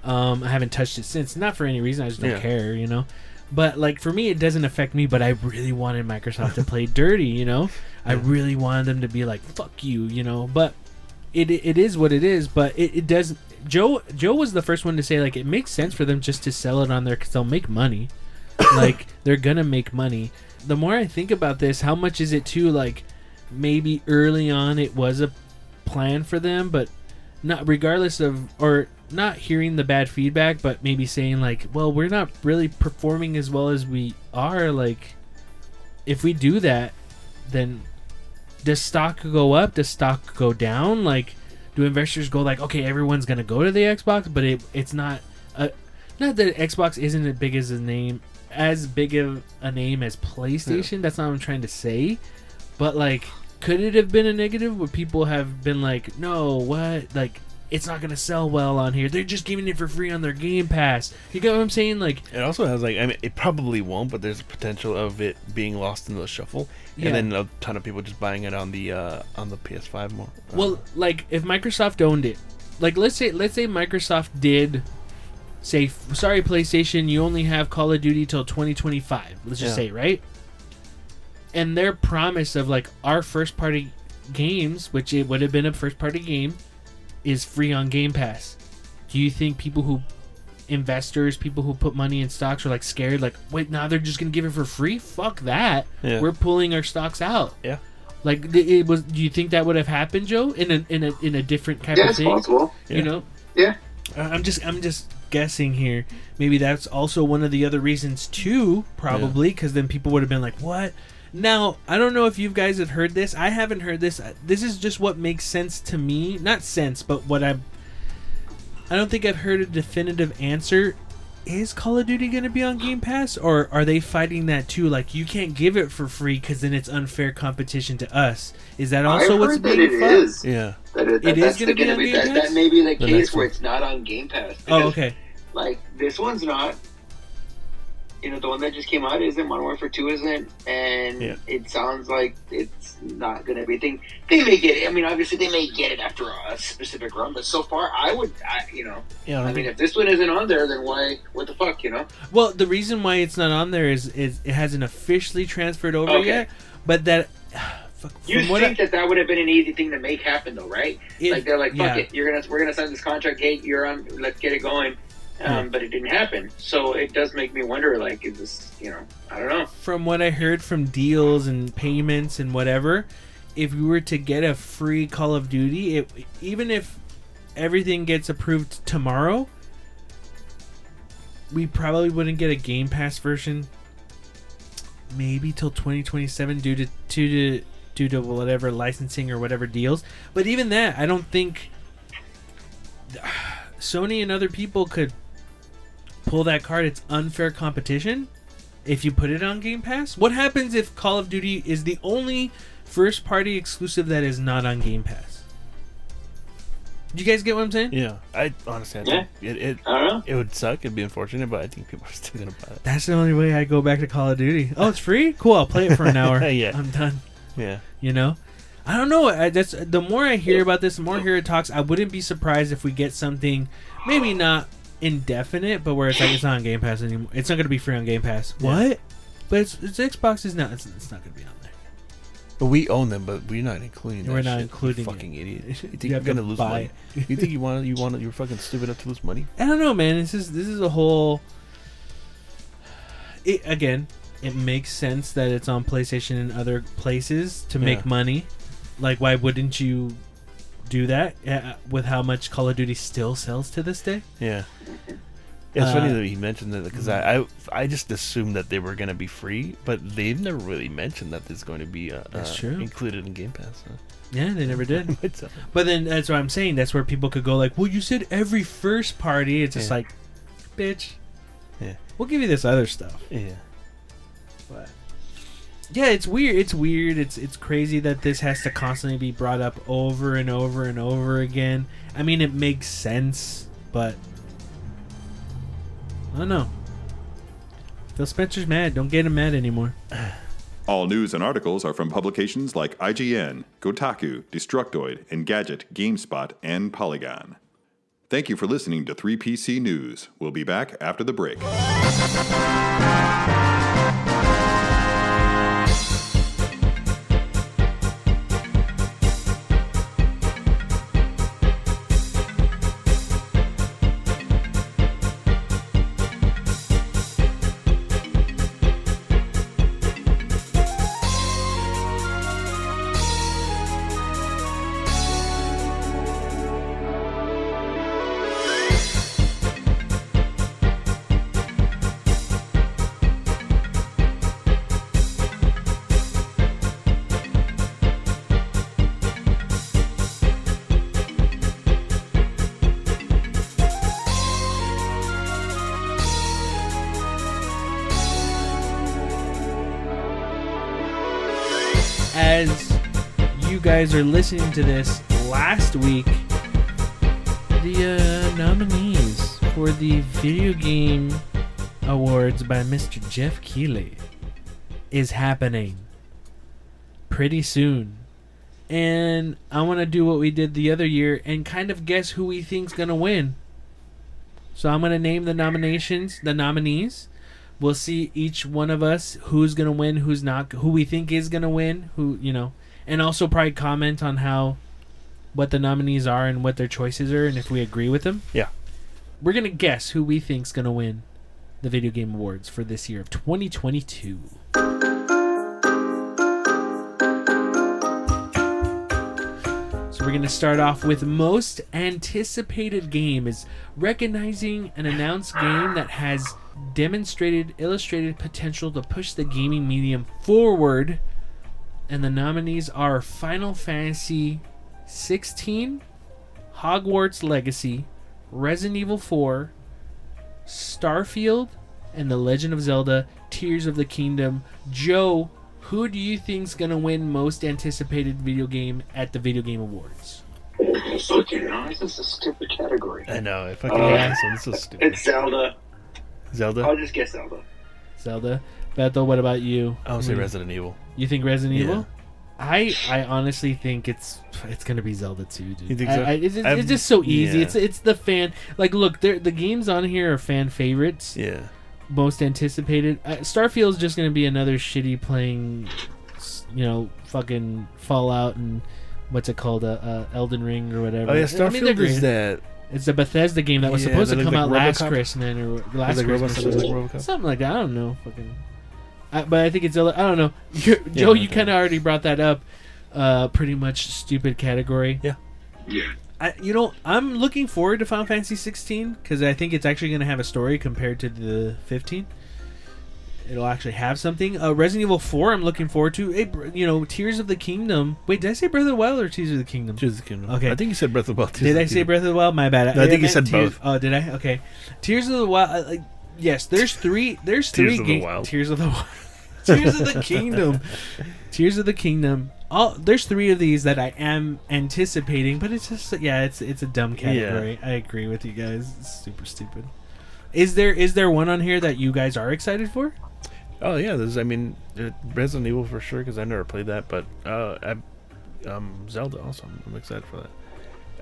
Um, I haven't touched it since. Not for any reason. I just don't Yeah. care, you know. But like for me, it doesn't affect me. But I really wanted Microsoft to play dirty, you know. I really wanted them to be like "fuck you," you know. But it it is what it is. But it, it does. Joe Joe was the first one to say like it makes sense for them just to sell it on there because they'll make money. like they're gonna make money. The more I think about this, how much is it too? Like maybe early on it was a plan for them, but not regardless of or not hearing the bad feedback, but maybe saying like, well, we're not really performing as well as we are. Like, if we do that, then does stock go up? Does stock go down? Like, do investors go like, okay, everyone's gonna go to the Xbox, but it, it's not. A, not that Xbox isn't as big as a name, as big of a name as PlayStation. That's not what I'm trying to say. But like, could it have been a negative? Would people have been like, no, what? Like, it's not gonna sell well on here. They're just giving it for free on their Game Pass. You get what I'm saying? Like, It also has like I mean it probably won't, but there's a potential of it being lost in the shuffle, Yeah. and then a ton of people just buying it on the uh, on the PS5 more. Uh, Well, like if Microsoft owned it, like let's say let's say Microsoft did say, sorry PlayStation, you only have Call of Duty till 2025. Let's just Yeah. say, right? And their promise of like our first party games, which it would have been a first party game, is free on Game Pass. Do you think people who investors, people who put money in stocks are like scared like, "Wait, now they're just going to give it for free? Fuck that. Yeah. We're pulling our stocks out." yeah, Like it was. Do you think that would have happened, Joe, in a in a in a different type Yeah, of it's thing? possible. You Yeah. know, Yeah. I- I'm just I'm just guessing here. Maybe that's also one of the other reasons too, probably, because then people would have been like, "What?" Now I don't know if you guys have heard this. I haven't heard this. Uh, This is just what makes sense to me. Not sense, but what I'm. I don't think I've heard a definitive answer. Is Call of Duty going to be on Game Pass, or are they fighting that too? Like you can't give it for free because then it's unfair competition to us. Is that also I've what's heard that being it fought? is. yeah. That it, that It is that's gonna be on Game that, Pass? that may be the, The case where one. it's not on Game Pass. Oh, okay. Like this one's not. You know, the one that just came out isn't. Modern Warfare Two isn't, and Yeah. it sounds like it's not going to be a thing. They may get it. I mean, obviously, they may get it after a specific run, but so far, I would, I, you know, Yeah, I mean, if this one isn't on there, then why? What the fuck, you know? Well, the reason why it's not on there is, is it hasn't officially transferred over Okay. yet. But that, fuck, You think I, that that would have been an easy thing to make happen, though, right? it- like they're like, fuck yeah. it, you're gonna we're gonna sign this contract. Hey, you're on. Let's get it going. Um. But it didn't happen, so it does make me wonder. Like, is this, you know, I don't know. from what I heard from deals and payments and whatever, if we were to get a free Call of Duty, it, even if everything gets approved tomorrow, we probably wouldn't get a Game Pass version. Maybe till 2027 due to due to due to whatever licensing or whatever deals. But even that, I don't think Sony and other people could pull that card. It's unfair competition if you put it on Game Pass. What happens if Call of Duty is the only first party exclusive that is not on Game Pass? Do you guys get what I'm saying? yeah. I honestly, I Yeah. think it, it I don't know. it would suck. It'd be unfortunate, but I think people are still gonna buy it. That's the only way I go back to Call of Duty. Oh, it's free? Cool, I'll play it for an hour. Yeah. I'm done. Yeah, You know? I don't know. I, that's the more I hear about this, the more I hear it talks. I wouldn't be surprised if we get something, maybe not indefinite, but where it's like it's not on Game Pass anymore. It's not going to be free on Game Pass. Yeah. What? But it's, it's Xbox is not. It's, it's not going to be on there. but we own them, but we're not including. We're not shit, you including it. fucking idiot. You think You you are gonna lose money? You think you want? You want? You're fucking stupid enough to lose money? I don't know, man. This is this is a whole. It again. It makes sense that it's on PlayStation and other places to make money. Like, why wouldn't you do that uh, with how much Call of Duty still sells to this day? Yeah. Yeah, it's funny Uh, that he mentioned that because I, I I just assumed that they were gonna be free, but they've never really mentioned that it's going to be uh, That's true. included in Game Pass. Huh? Yeah, they never did. Uh, But then that's what I'm saying. That's where people could go like, "Well, you said every first party." It's just Yeah. like, bitch. Yeah. We'll give you this other stuff. yeah. But yeah, it's weird. It's weird. It's it's crazy that this has to constantly be brought up over and over and over again. I mean, it makes sense, but I don't know. Phil Spencer's mad. Don't get him mad anymore. All news and articles are from publications like IGN, Kotaku, Destructoid, Engadget, GameSpot, and Polygon. Thank you for listening to 3PC News. We'll be back after the break. Guys are listening to this last week, the uh, nominees for the video game awards by Mr. Geoff Keighley is happening pretty soon. And I want to do what we did the other year and kind of guess who we think's going to win. So I'm going to name the nominations, the nominees. We'll see each one of us who's going to win, who's not, who we think is going to win, who, you know, and also probably comment on how what the nominees are and what their choices are and if we agree with them. Yeah. We're going to guess who we think's going to win the video game awards for this year of 2022. So we're going to start off with most anticipated game is recognizing an announced game that has demonstrated illustrated potential to push the gaming medium forward. And the nominees are Final Fantasy 16, Hogwarts Legacy, Resident Evil 4, Starfield, and The Legend of Zelda Tears of the Kingdom. Joe, who do you think's going to win most anticipated video game at the Video Game Awards? Fucking hell, this is a stupid category. I know. I fucking Uh, hate. This is stupid. It's Zelda. Zelda. I'll just guess Zelda. Zelda. Beto, what about you? I would say. Resident Evil. You think Resident Yeah. Evil? I I honestly think it's it's gonna be Zelda 2, dude. You think I- so? I- it's, it's, I'm- it's just so easy. yeah. It's it's the fan like look, the games on here are fan favorites, Yeah. most anticipated. Uh, Starfield's just gonna be another shitty playing, you know, fucking Fallout and what's it called, uh, uh, Elden Ring or whatever. Oh yeah, I mean, Starfield is that. It's a Bethesda game that was Yeah, supposed to come like out last Christmas or last like Christmas, Robo- something. RoboCop? something like that. I don't know, fucking. I, but I think it's Zelda. I don't know. You- Joe, you kind of already brought that up. Uh, pretty much stupid category. Yeah. Yeah. I, you know, I'm looking forward to Final Fantasy 16 because I think it's actually going to have a story compared to the 15. It'll actually have something. Uh, Resident Evil 4, I'm looking forward to. Hey, you know, Tears of the Kingdom. Wait, did I say Breath of the Wild or Tears of the Kingdom? Tears of the Kingdom. Okay. I think you said Breath of the Wild. Tears Did of the I say Breath of the Wild? My bad. No, I think you said Tears- both. Oh, did I? Okay. Tears of the Wild. uh, Like, yes, there's three. There's Tears three of the Wild. Tears of the Wild. Tears of the Kingdom. Tears of the Kingdom. All there's three of these that I am anticipating, but it's just yeah, it's it's a dumb category. I agree with you guys. It's super stupid. Is there is there one on here that you guys are excited for? Oh yeah, there's. I mean, uh, Resident Evil for sure because I never played that, but uh, I, um, Zelda also. I'm, I'm excited for that.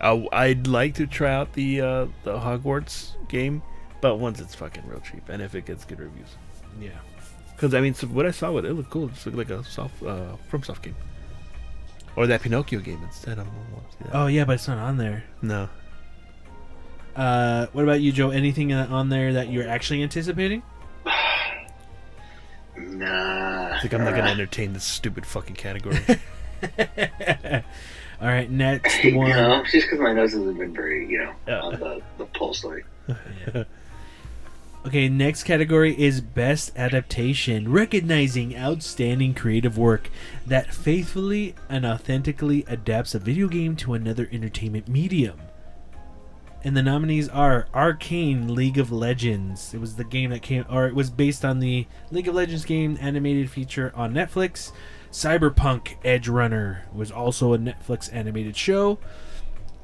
I, I'd like to try out the uh, the Hogwarts game, but once it's fucking real cheap and if it gets good reviews. Yeah. Because I mean, so what I saw with it, it looked cool. It just looked like a soft uh, FromSoft game, or that Pinocchio game instead. of. don't want to see that. Oh yeah, but it's not on there. no, Uh, what about you, Joe? Anything uh, on there that you're actually anticipating? Nah. I think I'm not gonna entertain this stupid fucking category. All right, next one. know, just because my nose hasn't been very, you know, Yeah. on the, the pulse line. Okay, next category is Best Adaptation, recognizing outstanding creative work that faithfully and authentically adapts a video game to another entertainment medium. And the nominees are Arcane League of Legends. It was the game that came, or it was based on the League of Legends game animated feature on Netflix. Cyberpunk Edge Runner was also a Netflix animated show.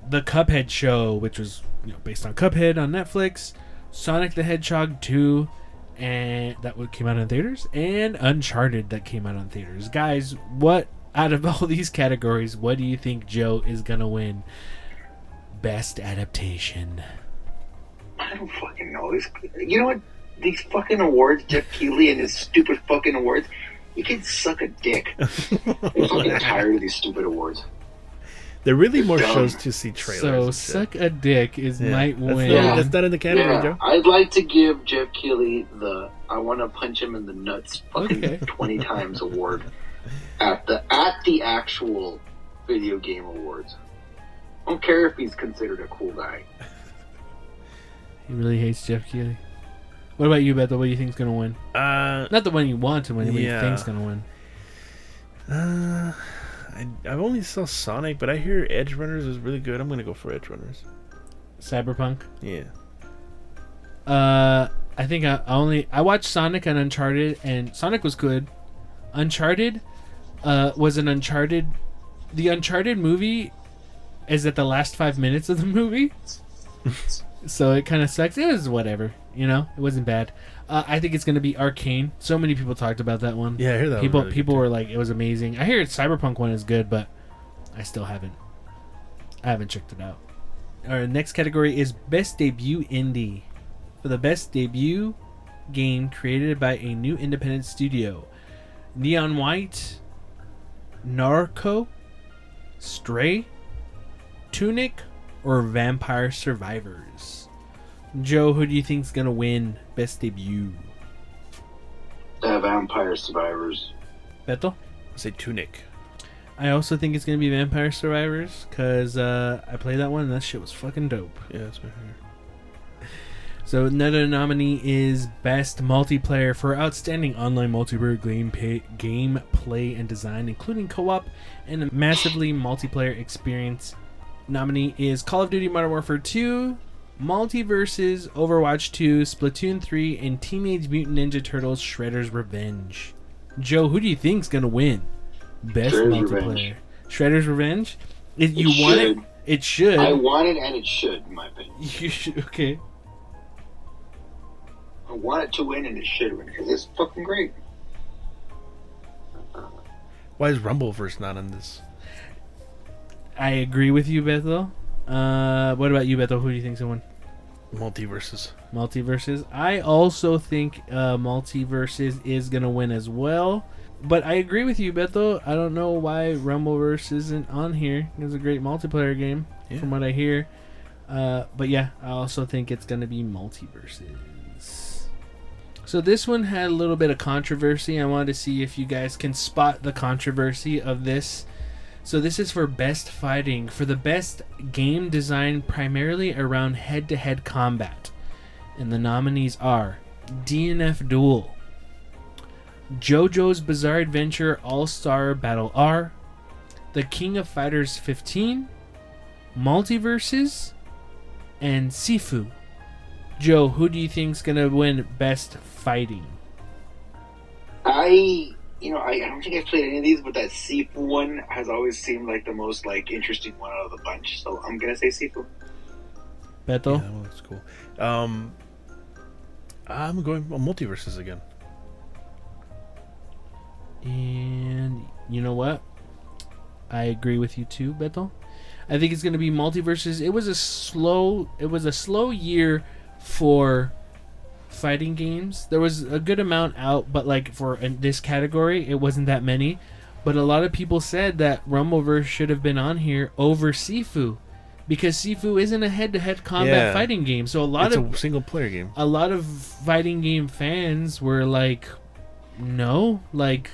The Cuphead show, which was you know, based on Cuphead on Netflix. Sonic the Hedgehog 2, and that one came out in theaters, and Uncharted that came out on theaters. Guys, what out of all these categories, what do you think Joe is gonna win? Best adaptation. I don't fucking know. These, you know what? These fucking awards, Geoff Keighley and his stupid fucking awards, you can suck a dick. I'm fucking tired of these stupid awards. They're really more Dumb. shows to see trailers. so suck a dick is Yeah. might That's win. that's not in the category, Yeah, Joe. I'd like to give Geoff Keighley the I want to punch him in the nuts fucking Okay. 20 times award at the at the actual video game awards. I don't care if he's considered a cool guy. He really hates Geoff Keighley. What about you, Beth? What do you think's gonna win? Uh, Not the one you want to win, the one Yeah. you think's gonna win. uh, I, I've only saw Sonic, but I hear Edge Runners is really good. I'm gonna go for Edge Runners. Cyberpunk. Yeah. Uh, I think I, I only I watched Sonic and Uncharted, and Sonic was good. Uncharted, uh, was an Uncharted. The Uncharted movie is at the last five minutes of the movie, so it kind of sucks. It was whatever, you know. It wasn't bad. Uh, I think it's gonna be Arcane. So many people talked about that one. Yeah, I hear that. people really people were like, it was amazing. I hear Cyberpunk one is good, but I still haven't. I haven't checked it out. Our next category is best debut indie. For the best debut game created by a new independent studio, Neon White, Norco, Stray, Tunic, or Vampire Survivors. Joe, who do you think's gonna win best debut? Uh, Vampire Survivors. Beto? say Tunic. I also think it's gonna be Vampire Survivors because uh, I played that one and that shit was fucking dope. Yeah, that's what I hear. So another nominee is Best Multiplayer for Outstanding Online Multiplayer Game pay, game play and design, including co-op and a massively multiplayer experience. Nominee is Call of Duty Modern Warfare 2, MultiVersus, Overwatch 2, Splatoon 3, and Teenage Mutant Ninja Turtles: Shredder's Revenge. Joe, who do you think's gonna win? Best Shredder's multiplayer. Revenge. Shredder's Revenge. It, you It want should. it? It should. I want it and it should, in my opinion. you should. Okay. I want it to win and it should win because it's fucking great. Why is Rumbleverse not on this? I agree with you, Bethel. Uh, what about you, Beto? Who do you think's gonna win? MultiVersus. MultiVersus. I also think uh, MultiVersus is gonna win as well. But I agree with you, Beto. I don't know why Rumbleverse isn't on here. It's a great multiplayer game, Yeah. from what I hear. Uh, but yeah, I also think it's gonna be MultiVersus. So this one had a little bit of controversy. I wanted to see if you guys can spot the controversy of this. So this is for best fighting for the best game design primarily around head-to-head combat. And the nominees are DNF Duel, JoJo's Bizarre Adventure All-Star Battle R, The King of Fighters 15, MultiVersus, and Sifu. Joe, who do you think's gonna win best fighting? I, you know, I, I don't think I've played any of these, but that Sifu one has always seemed like the most like interesting one out of the bunch. So I'm gonna say Sifu. Beto? Yeah, that one looks cool. Um, I'm going on MultiVersus again. And you know what? I agree with you too, Beto. I think it's going to be MultiVersus. It was a slow it was a slow year for fighting games. There was a good amount out, but like for in this category, it wasn't that many. But a lot of people said that Rumbleverse should have been on here over Sifu because Sifu isn't a head-to-head combat Yeah. fighting game. So a lot It's of a single player game. a lot of fighting game fans were like, no, like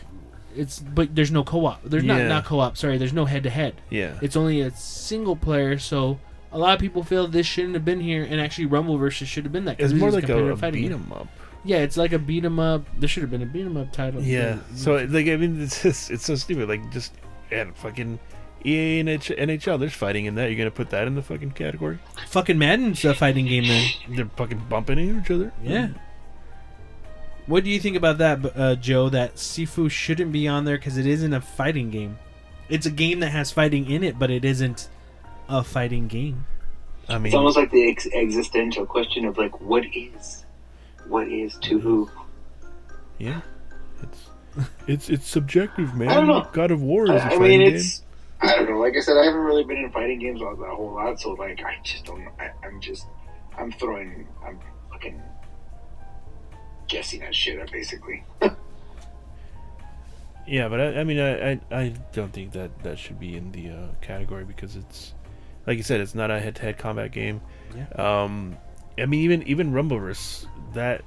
it's but there's no co-op. There's not not co-op. Sorry, there's no head-to-head. Yeah. It's only a single player. So a lot of people feel this shouldn't have been here, and actually Rumbleverse should have been that. 'cause It's more like a, competitive a fighting beat game. 'em up. Yeah, it's like a beat 'em up. There should have been a beat 'em up title. Yeah. but- So like I mean it's just, it's so stupid. Like just and fucking EA and H- NHL, there's fighting in that. You're gonna put that in the fucking category? fucking Madden's a fighting game then. They're fucking bumping into each other. Yeah. What do you think about that, uh, Joe? That Sifu shouldn't be on there because it isn't a fighting game. It's a game that has fighting in it, but it isn't a fighting game. I mean, It's almost like the ex- existential question of like, what is, what is to who? yeah. It's it's it's subjective, man. I don't know. God of War is a I, I fighting mean, game. I don't know. Like I said, I haven't really been in fighting games all that whole lot, so like, I just don't. I, I'm just, I'm throwing, I'm fucking guessing that shit up, basically. Yeah, but I, I mean, I, I I don't think that that should be in the uh, category because it's like you said, it's not a head-to-head combat game. Yeah. Um, I mean, even even Rumbleverse that.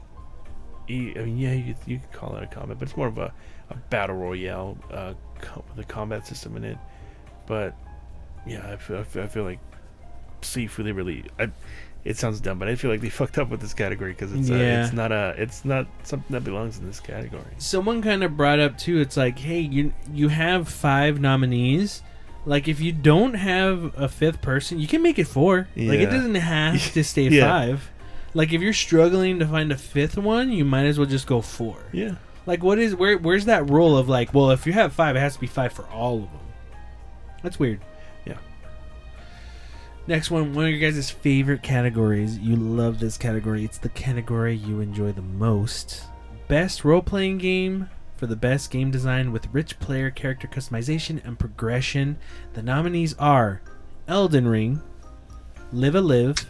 I mean, yeah, you, you could call it a combat, but it's more of a, a battle royale uh, with a combat system in it. But yeah, I feel, I feel, I feel like Sifu they really. I, it sounds dumb, but I feel like they fucked up with this category because it's uh, Yeah. it's not a it's not something that belongs in this category. Someone kind of brought up too. It's like, hey, you you have five nominees. Like, if you don't have a fifth person, you can make it four. Like, it doesn't have to stay Yeah. five. Like, if you're struggling to find a fifth one, you might as well just go four. Yeah. Like, what is where? Where's that rule of like, well, if you have five, it has to be five for all of them. That's weird. Yeah. Next one, one of your guys' favorite categories. You love this category. It's the category you enjoy the most. Best role playing game for the best game design with rich player character customization and progression. The nominees are Elden Ring, Live a Live,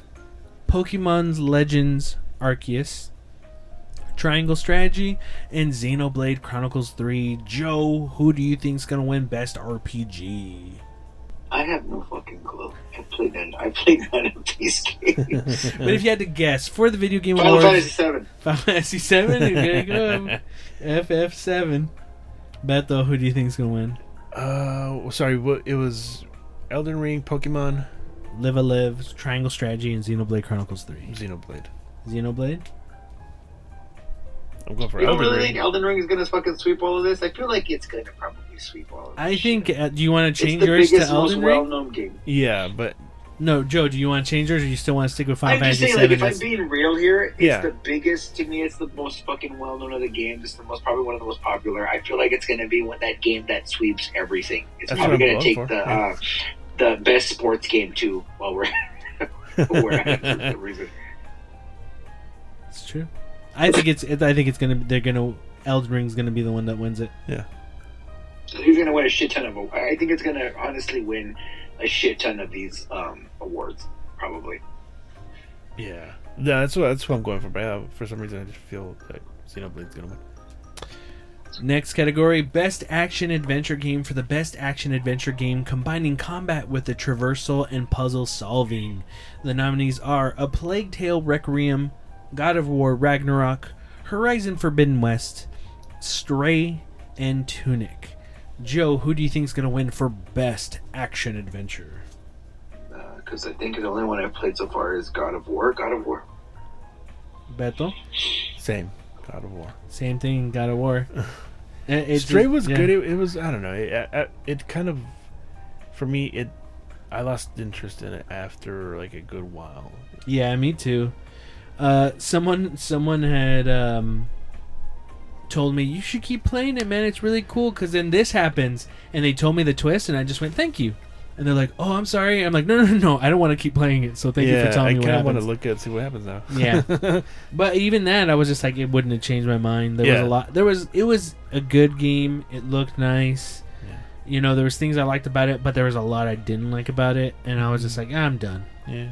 Pokemon's Legends Arceus, Triangle Strategy, and Xenoblade Chronicles 3. Joe, who do you think's gonna win Best RPG? I have no fucking clue. I played none. I played none of these games. but if you had to guess for the video game Final awards, Fantasy Seven. Final Fantasy Seven, there you go, FF Seven. Beto, who do you think is gonna win? Uh, sorry. What it was? Elden Ring, Pokemon, Live a Live, Triangle Strategy, and Xenoblade Chronicles 3. Xenoblade. Xenoblade? I'm going for You don't Elden really Ring. think Elden Ring is gonna fucking sweep all of this? I feel like it's gonna probably sweep all of this. I shit. think. Uh, do you want to change yours biggest, to Elden most Ring? game. Yeah, but No, Joe. Do you want to change yours, or you still want to stick with Final I'm just Fantasy saying, like, Seven? if I'm being real here, it's Yeah. the biggest to me. It's the most fucking well known of the games. It's the most probably one of the most popular. I feel like it's going to be one that game that sweeps everything. It's That's probably going to take for, the yeah. uh, the best sports game too. While we're we're at it for some reason. It's true. I think it's. I think it's gonna. They're gonna. Elden Ring's gonna be the one that wins it. He's going to win a shit ton of. I think it's going to honestly win a shit ton of these um, awards. Probably. yeah, yeah. That's what that's what I'm going for. But yeah, for some reason, I just feel like Xenoblade's gonna win. Next category: Best Action Adventure Game for the best action adventure game combining combat with the traversal and puzzle solving. The nominees are A Plague Tale: Requiem, God of War: Ragnarok, Horizon Forbidden West, Stray, and Tunic. Joe, who do you think is going to win for best action adventure? Because I think the only one I've played so far is God of War. God of War. Beto, Same. God of War. same thing. God of War. It- it's Stray just- was yeah. good. It, it was I don't know. It, it, it kind of for me it I lost interest in it after like a good while. Yeah, me too. Uh, someone someone had um, told me you should keep playing it, man. It's really cool because then this happens, and they told me the twist, and I just went thank you, and they're like, oh, I'm sorry. I'm like, no, no, no, no. I don't want to keep playing it. So thank you for telling I me what kind of want to look at see what happens now. Yeah. But even that, I was just like, it wouldn't have changed my mind. There was a lot. There was it was a good game. It looked nice. Yeah. You know, there was things I liked about it, but there was a lot I didn't like about it, and I was just mm-hmm. like, ah, I'm done. yeah.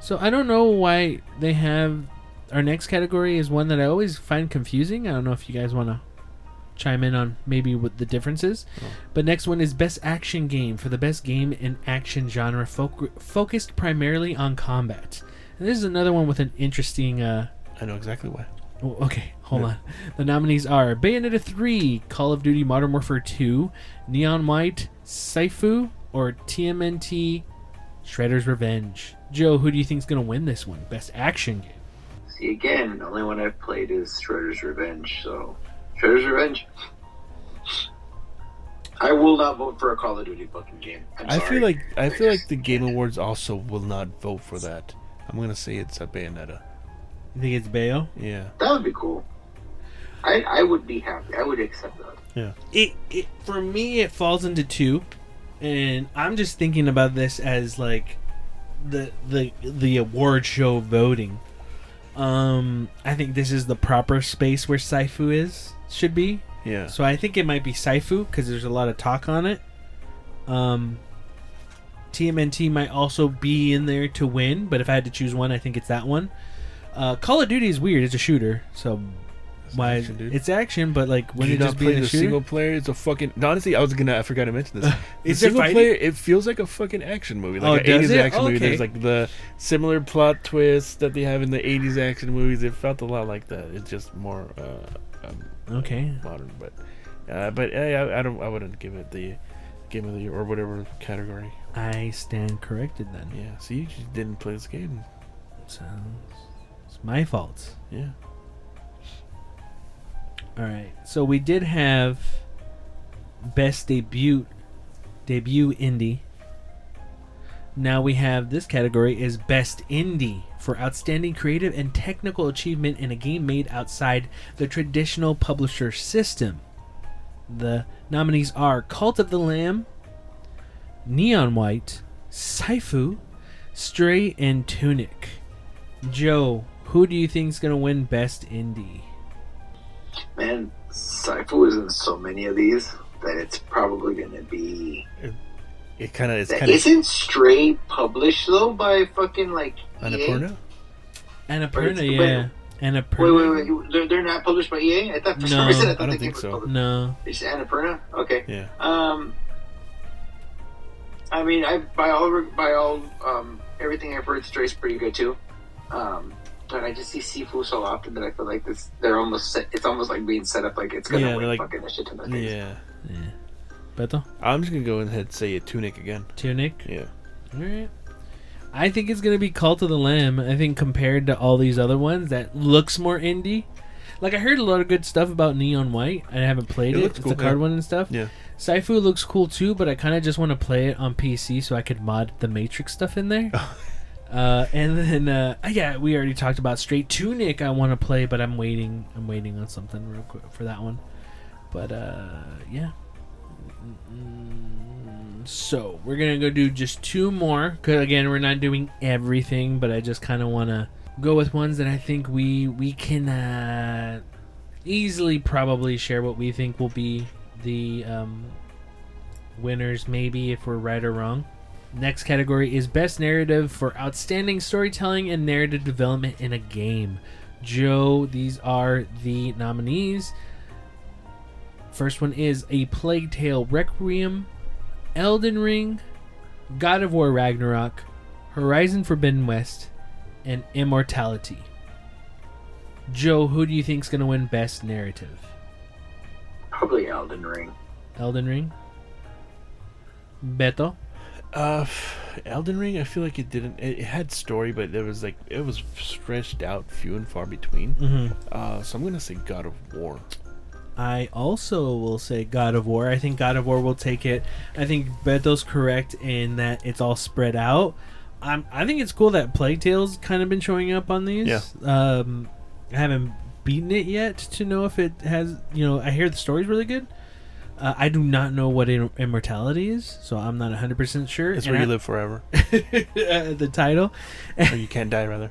So I don't know why they have our next category is one that I always find confusing. I don't know if you guys want to chime in on maybe what the difference is. Oh. But next one is best action game for the best game in action genre foc- focused primarily on combat. And this is another one with an interesting uh I know exactly why. oh, okay, hold Yeah. on. The nominees are Bayonetta 3, Call of Duty Modern Warfare 2, Neon White, Sifu, or TMNT Shredder's Revenge. Joe, who do you think's going to win this one? Best action game. See, again, the only one I've played is Shredder's Revenge, so. Shredder's Revenge. I will not vote for a Call of Duty fucking game. I'm I feel like I feel like the Game Awards also will not vote for that. I'm gonna say it's a Bayonetta. You think it's Bayo? Yeah. That would be cool. I, I would be happy. I would accept that. Yeah. It, it for me it falls into two, and I'm just thinking about this as like the the the award show voting. Um, I think this is the proper space where Sifu is should be. Yeah. So I think it might be Sifu because there's a lot of talk on it. Um, TMNT might also be in there to win, but if I had to choose one, I think it's that one. Uh, Call of Duty is weird; it's a shooter, so why action, dude. it's action, but like when you it just play be the a shooter. single player? It's a fucking. Honestly, I was gonna. I forgot to mention this. There single fighting? player, it feels like a fucking action movie, Oh, like an does '80s it? action movie. Okay. There's like the similar plot twists that they have in the '80s action movies. It felt a lot like that. It's just more uh, um, Okay, modern, but uh, but uh, I, I don't. I wouldn't give it the game of the year or whatever category. I stand corrected then. Yeah. See, you just didn't play this game. So it's my fault. Yeah. All right. So we did have best debut debut indie. Now we have this category is best indie for outstanding creative and technical achievement in a game made outside the traditional publisher system. The nominees are Cult of the Lamb, Neon White, Sifu, Stray, and Tunic. Joe, who do you think is going to win Best Indie? Man, Sifu is in so many of these that it's probably going to be. It kind of it's kind of isn't Stray published though by fucking like EA? Annapurna. Annapurna, Wait, yeah. Wait, Annapurna. wait, wait. They're, they're not published by EA. I thought for No, some reason I thought I thought don't the think game was so. published. No. It's Annapurna. Okay. Yeah. Um, I mean, I by all by all um, everything I've heard, Stray's pretty good too. Um, but I just see Sifu so often that I feel like this. They're almost set. It's almost like being set up like it's gonna Yeah, win they're like- fucking a shit ton of things. Yeah. Yeah. Beto? I'm just gonna go ahead and say a tunic again. Tunic? Yeah. Alright. I think it's gonna be Cult of the Lamb. I think compared to all these other ones, that looks more indie. Like I heard a lot of good stuff about Neon White. I haven't played It it. looks It's cool, a card yeah. one and stuff. Yeah. Sifu looks cool too, but I kind of just want to play it on PC so I could mod the Matrix stuff in there. uh, and then uh, yeah, we already talked about Straight Tunic. I want to play, but I'm waiting. I'm waiting on something real quick for that one. But uh, yeah. So we're gonna go do just two more. Cause again, we're not doing everything, but I just kind of want to go with ones that I think we we can uh, easily probably share what we think will be the um, winners. Maybe if we're right or wrong. Next category is best narrative for outstanding storytelling and narrative development in a game. Joe, these are the nominees. First one is A Plague Tale Requiem, Elden Ring, God of War Ragnarok, Horizon Forbidden West, and Immortality. Joe, who do you think's gonna win Best Narrative? Probably Elden Ring. Elden Ring. Beto. Uh, Elden Ring. I feel like it didn't. It, it had story, but it was like it was stretched out, few and far between. Mm-hmm. Uh, so I'm gonna say God of War. I also will say God of War. I think God of War will take it. I think Beto's correct in that it's all spread out. I'm, I think it's cool that Plague Tale's kind of been showing up on these. Yeah. Um, I haven't beaten it yet to know if it has. You know, I hear the story's really good. Uh, I do not know what Im- immortality is, so I'm not 100 percent sure. It's And where you live forever, uh, the title or you can't die, rather.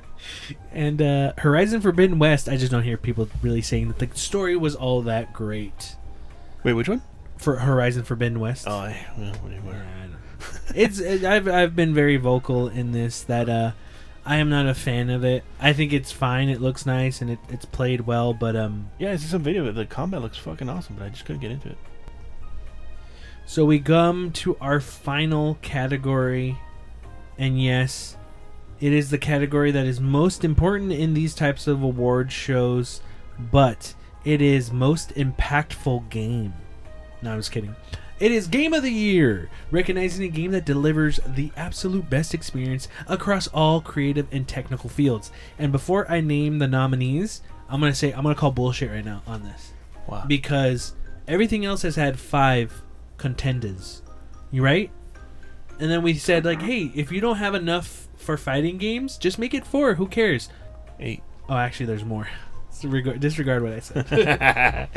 and uh, Horizon Forbidden West. I just don't hear people really saying that the story was all that great Wait, which one? for Horizon Forbidden West. Oh, I, well, whatever. Yeah, I know. it's it, I've I've been very vocal in this that uh I am not a fan of it. I think it's fine. It looks nice and it, it's played well, but um Yeah, I see some video of it. The combat looks fucking awesome, but I just couldn't get into it. So we come to our final category and yes, it is the category that is most important in these types of award shows, but it is most impactful game. No, I'm just kidding. It is Game of the Year, recognizing a game that delivers the absolute best experience across all creative and technical fields. And before I name the nominees, I'm gonna say I'm gonna call bullshit right now on this Wow. because everything else has had five contenders. You right? And then we said like, hey, if you don't have enough for fighting games, just make it four. Who cares? Eight. Oh, actually, there's more. Disregard, disregard what I said.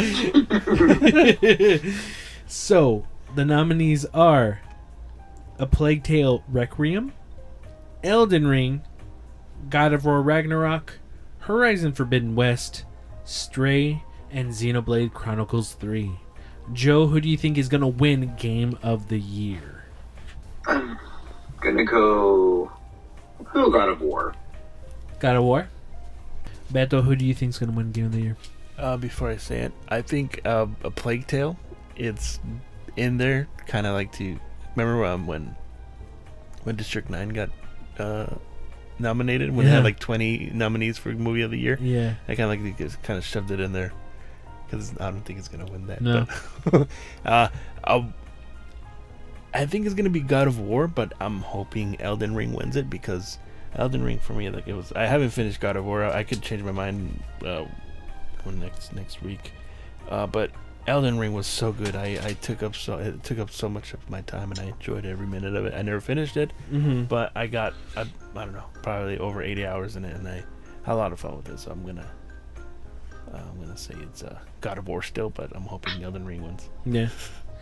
so the nominees are A Plague Tale Requiem, Elden Ring, God of War Ragnarok, Horizon Forbidden West, Stray, and Xenoblade Chronicles 3. Joe, who do you think is going to win Game of the Year? I'm gonna go. Oh, God of War. God of War? Beto, who do you think is going to win Game of the Year? Uh, before I say it, I think uh, a Plague Tale, it's in there, kind of like to remember um, when when District Nine got uh, nominated when they had like twenty nominees for Movie of the Year. Yeah. I kind of like they just kind of shoved it in there because I don't think it's gonna win that. No. But, uh, I'll, I think it's gonna be God of War, but I'm hoping Elden Ring wins it because Elden Ring for me, like it was. I haven't finished God of War. I could change my mind uh, next next week, uh, but Elden Ring was so good. I, I took up so it took up so much of my time, and I enjoyed every minute of it. I never finished it, Mm-hmm. but I got I, I don't know probably over 80 hours in it, and I had a lot of fun with it. So I'm gonna uh, I'm gonna say it's uh, God of War still, but I'm hoping Elden Ring wins. Yeah.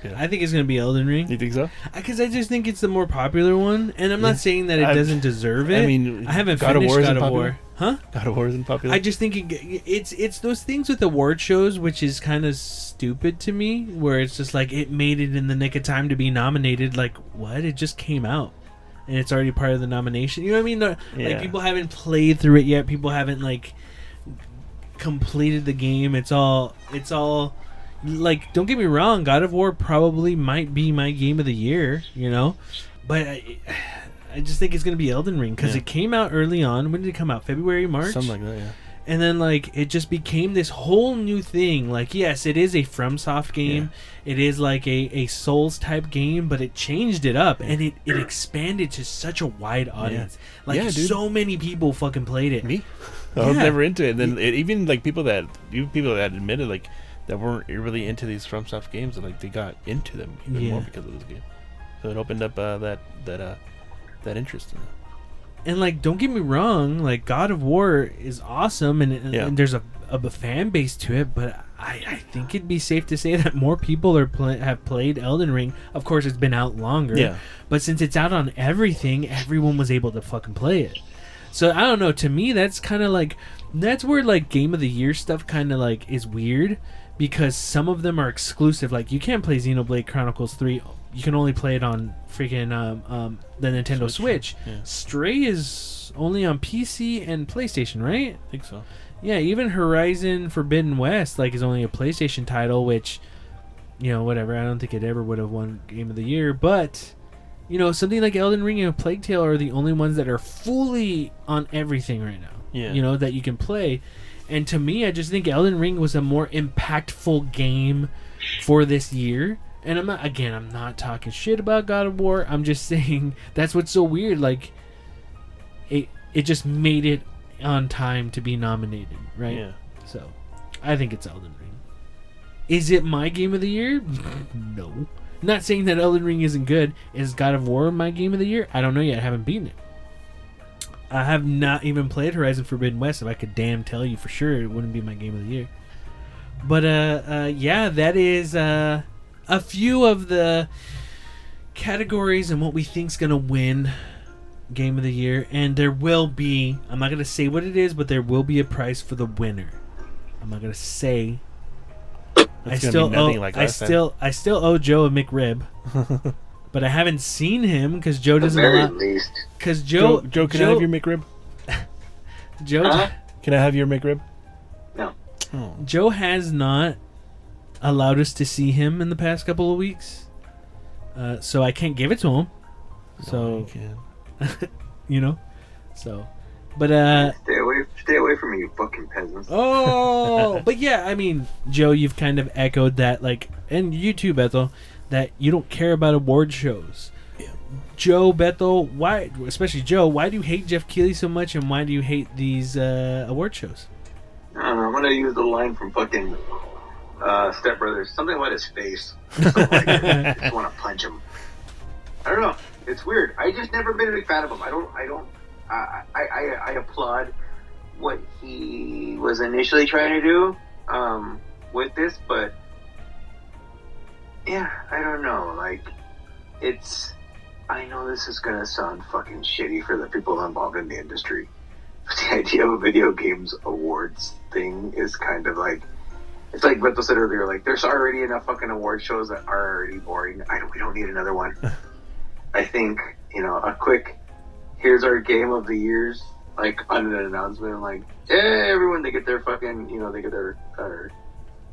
Yeah. I think it's gonna be Elden Ring You think so? because I just think it's the more popular one, and I'm Yeah. not saying that it I- doesn't deserve it. I mean, I haven't God of War God of? War, huh? God of War isn't popular. I just think it, it's it's those things with award shows, which is kind of stupid to me, where it's just like it made it in the nick of time to be nominated. Like what? It just came out, and it's already part of the nomination. You know what I mean? No- Yeah. Like people haven't played through it yet. People haven't like completed the game. It's all it's all like don't get me wrong. God of War probably might be my game of the year. You know, but. I, I just think it's gonna be Elden Ring because Yeah. it came out early on. When did it come out? February, March. something like that. Yeah. and then like it just became this whole new thing like yes it is a FromSoft game it is like a, a souls type game but it changed it up and it, it expanded to such a wide audience like Yeah, dude. so many people fucking played it Me? I was Yeah. never into it. And then it, even like people that even people that admitted like that weren't really into these FromSoft games, and like they got into them even more because of this game. So it opened up uh, that that uh, that interest in it. and like don't get me wrong like god of war is awesome and, and, Yeah. and there's a, a fan base to it but I, I think it'd be safe to say that more people are have played elden ring of course it's been out longer Yeah. but since it's out on everything everyone was able to fucking play it so i don't know to me that's kind of like that's where like game of the year stuff kind of like is weird because some of them are exclusive like you can't play xenoblade chronicles 3 you can only play it on freaking um, um, the nintendo switch, Yeah. stray is only on pc and playstation right I think so. yeah even horizon forbidden west like is only a playstation title which you know whatever i don't think it ever would have won game of the year but you know something like elden ring and plague tale are the only ones that are fully on everything right now Yeah. you know that you can play. And to me i just think elden ring was a more impactful game for this year. And i'm not again i'm not talking shit about god of war. I'm just saying that's what's so weird. Like it it just made it on time to be nominated right? Yeah. so i think it's elden ring. Is it my game of the year? No not saying that elden ring isn't good is god of war my game of the year i don't know yet i haven't beaten it I have not even played Horizon Forbidden West. If I could damn tell you for sure, it wouldn't be my game of the year. But uh, uh yeah, that is uh, a few of the categories and what we think's gonna win game of the year. And there will be. I'm not gonna say what it is, but there will be a prize for the winner. I'm not gonna say. I still be owe, like I last time. still I still owe Joe a McRib. but I haven't seen him because Joe doesn't very allow. least. Because Joe, Joe, Joe, can I have your McRib? Joe, Huh? Can I have your McRib? No. Oh. Joe has not allowed us to see him in the past couple of weeks, uh, so I can't give it to him. No, So you can't. you know, so, but uh, Stay away, stay away from me, you fucking peasants. oh, but yeah, I mean, Joe, you've kind of echoed that, like, and you too, Bethel, that you don't care about award shows. Yeah. Joe, Bethel, why, especially Joe, why do you hate Geoff Keighley so much, and why do you hate these uh, award shows? I don't know, I'm gonna use the line from fucking uh, Step Brothers. Something about his face. Like. I just want to punch him. I don't know. It's weird. I just never been a big fan of him. I don't. I don't. I I, I, applaud what he was initially trying to do um, with this, but yeah, I don't know. Like, it's. I know this is gonna sound fucking shitty for the people involved in the industry. But the idea of a video games awards thing is kind of like it's like Beto said earlier, like there's already enough fucking award shows that are already boring. I don't we don't need another one. I think, you know, a quick here's our game of the years, like on an announcement, like, hey everyone they get their fucking you know, they get their their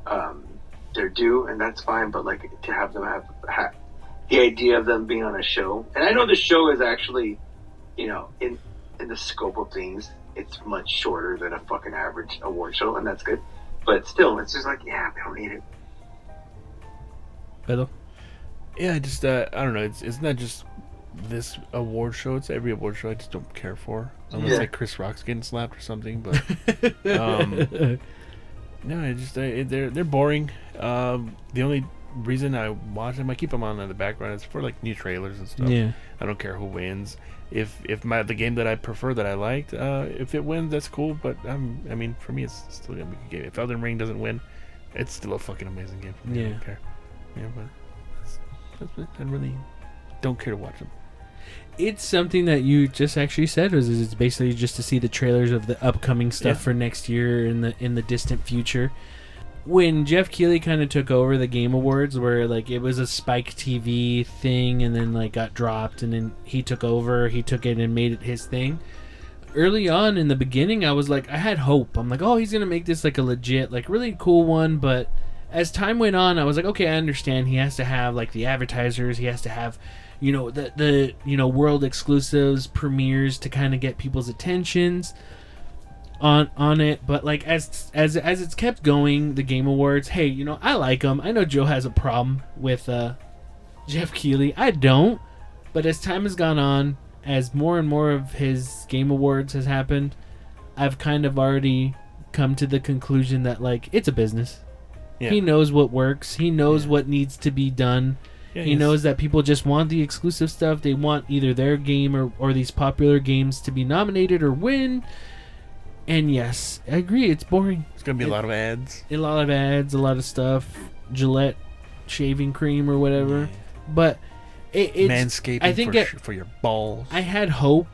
um their due and that's fine, but like to have them have, have the idea of them being on a show. And I know the show is actually, you know, in in the scope of things, it's much shorter than a fucking average award show, and that's good. But still, it's just like, yeah, we don't need it. Bethel? Yeah, I just uh, I don't know. It's it's not just this award show. It's every award show. I just don't care for unless Yeah. like Chris Rock's getting slapped or something. But um, No, I just I, they're they're boring. Um, the only reason I watch them, I keep them on in the background. It's for like new trailers and stuff. Yeah. I don't care who wins. If if my the game that I prefer that I liked, uh, if it wins, that's cool. But um, I mean, for me, it's still gonna be a good game. If Elden Ring doesn't win, it's still a fucking amazing game. For me. I Yeah. don't care. Yeah, but that's, that's. I really don't care to watch them. It's something that you just actually said was is it's basically just to see the trailers of the upcoming stuff Yeah. for next year in the in the distant future. When Geoff Keighley kind of took over the Game Awards, where like it was a Spike TV thing, and then like got dropped, and then he took over, he took it and made it his thing. Early on in the beginning, I was like, I had hope. I'm like, oh, he's gonna make this like a legit, like really cool one. But as time went on, I was like, okay, I understand. He has to have like the advertisers. He has to have you know the the you know world exclusives premieres to kind of get people's attentions on on it. But like as as as it's kept going the game awards hey you know i like them i know joe has a problem with uh geoff keighley i don't. But as time has gone on as more and more of his game awards has happened i've kind of already come to the conclusion that like it's a business. Yeah. he knows what works. He knows Yeah. what needs to be done Yeah, he he's- knows that people just want the exclusive stuff. They want either their game or, or these popular games to be nominated or win. And yes, I agree. It's boring. It's gonna be a lot of ads. A lot of ads, a lot of stuff. Gillette shaving cream or whatever. But it, it's. Manscaping I think for, it- for your balls. I had hope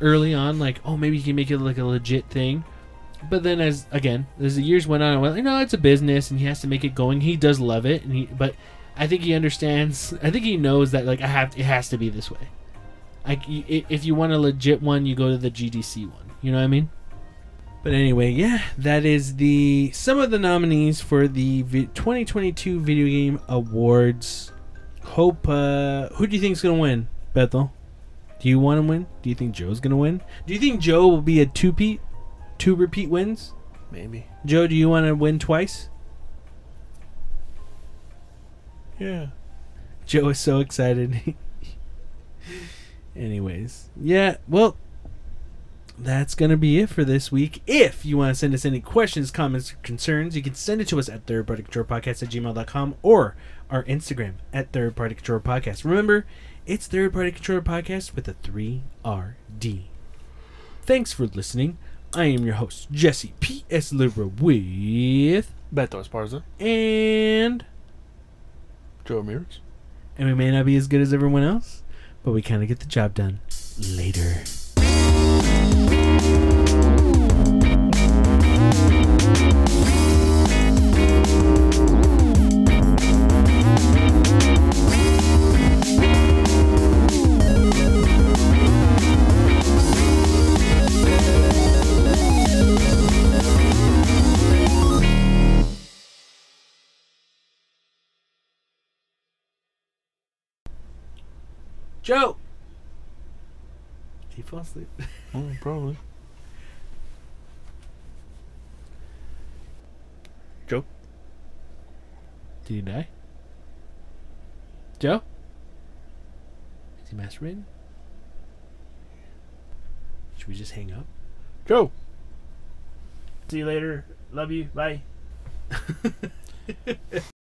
early on, like, oh, maybe you can make it like a legit thing. But then, as again, as the years went on, I went, you know, it's a business, and he has to make it going. He does love it, and he, but I think he understands. I think he knows that, like, I have, it has to be this way. Like, if you want a legit one, you go to the GDC one. You know what I mean? But anyway, yeah, that is the some of the nominees for the 2022 Video Game Awards. Hope. Uh, who do you think is gonna win, Bethel? Do you want to win? Do you think Joe's gonna win? Do you think Joe will be a two-peat, two repeat wins? Maybe. Joe, do you want to win twice? Yeah. Joe is so excited. Anyways, yeah, well, that's going to be it for this week. If you want to send us any questions, comments, or concerns, you can send it to us at thirdpartycontrolpodcast at gmail.com or our Instagram at Third Party Control Podcast. Remember, it's Third Party Control Podcast with a 3RD. Thanks for listening. I am your host, Jesse P.S. Libra with... Beto Esparza. And... Joe Ramirez. and we may not be as good as everyone else, but we kind of get the job done. Later. Joe! Did he fall asleep? Oh, probably. Joe. Did he die? Joe? Is he masturbating? Should we just hang up? Joe. See you later. Love you. Bye.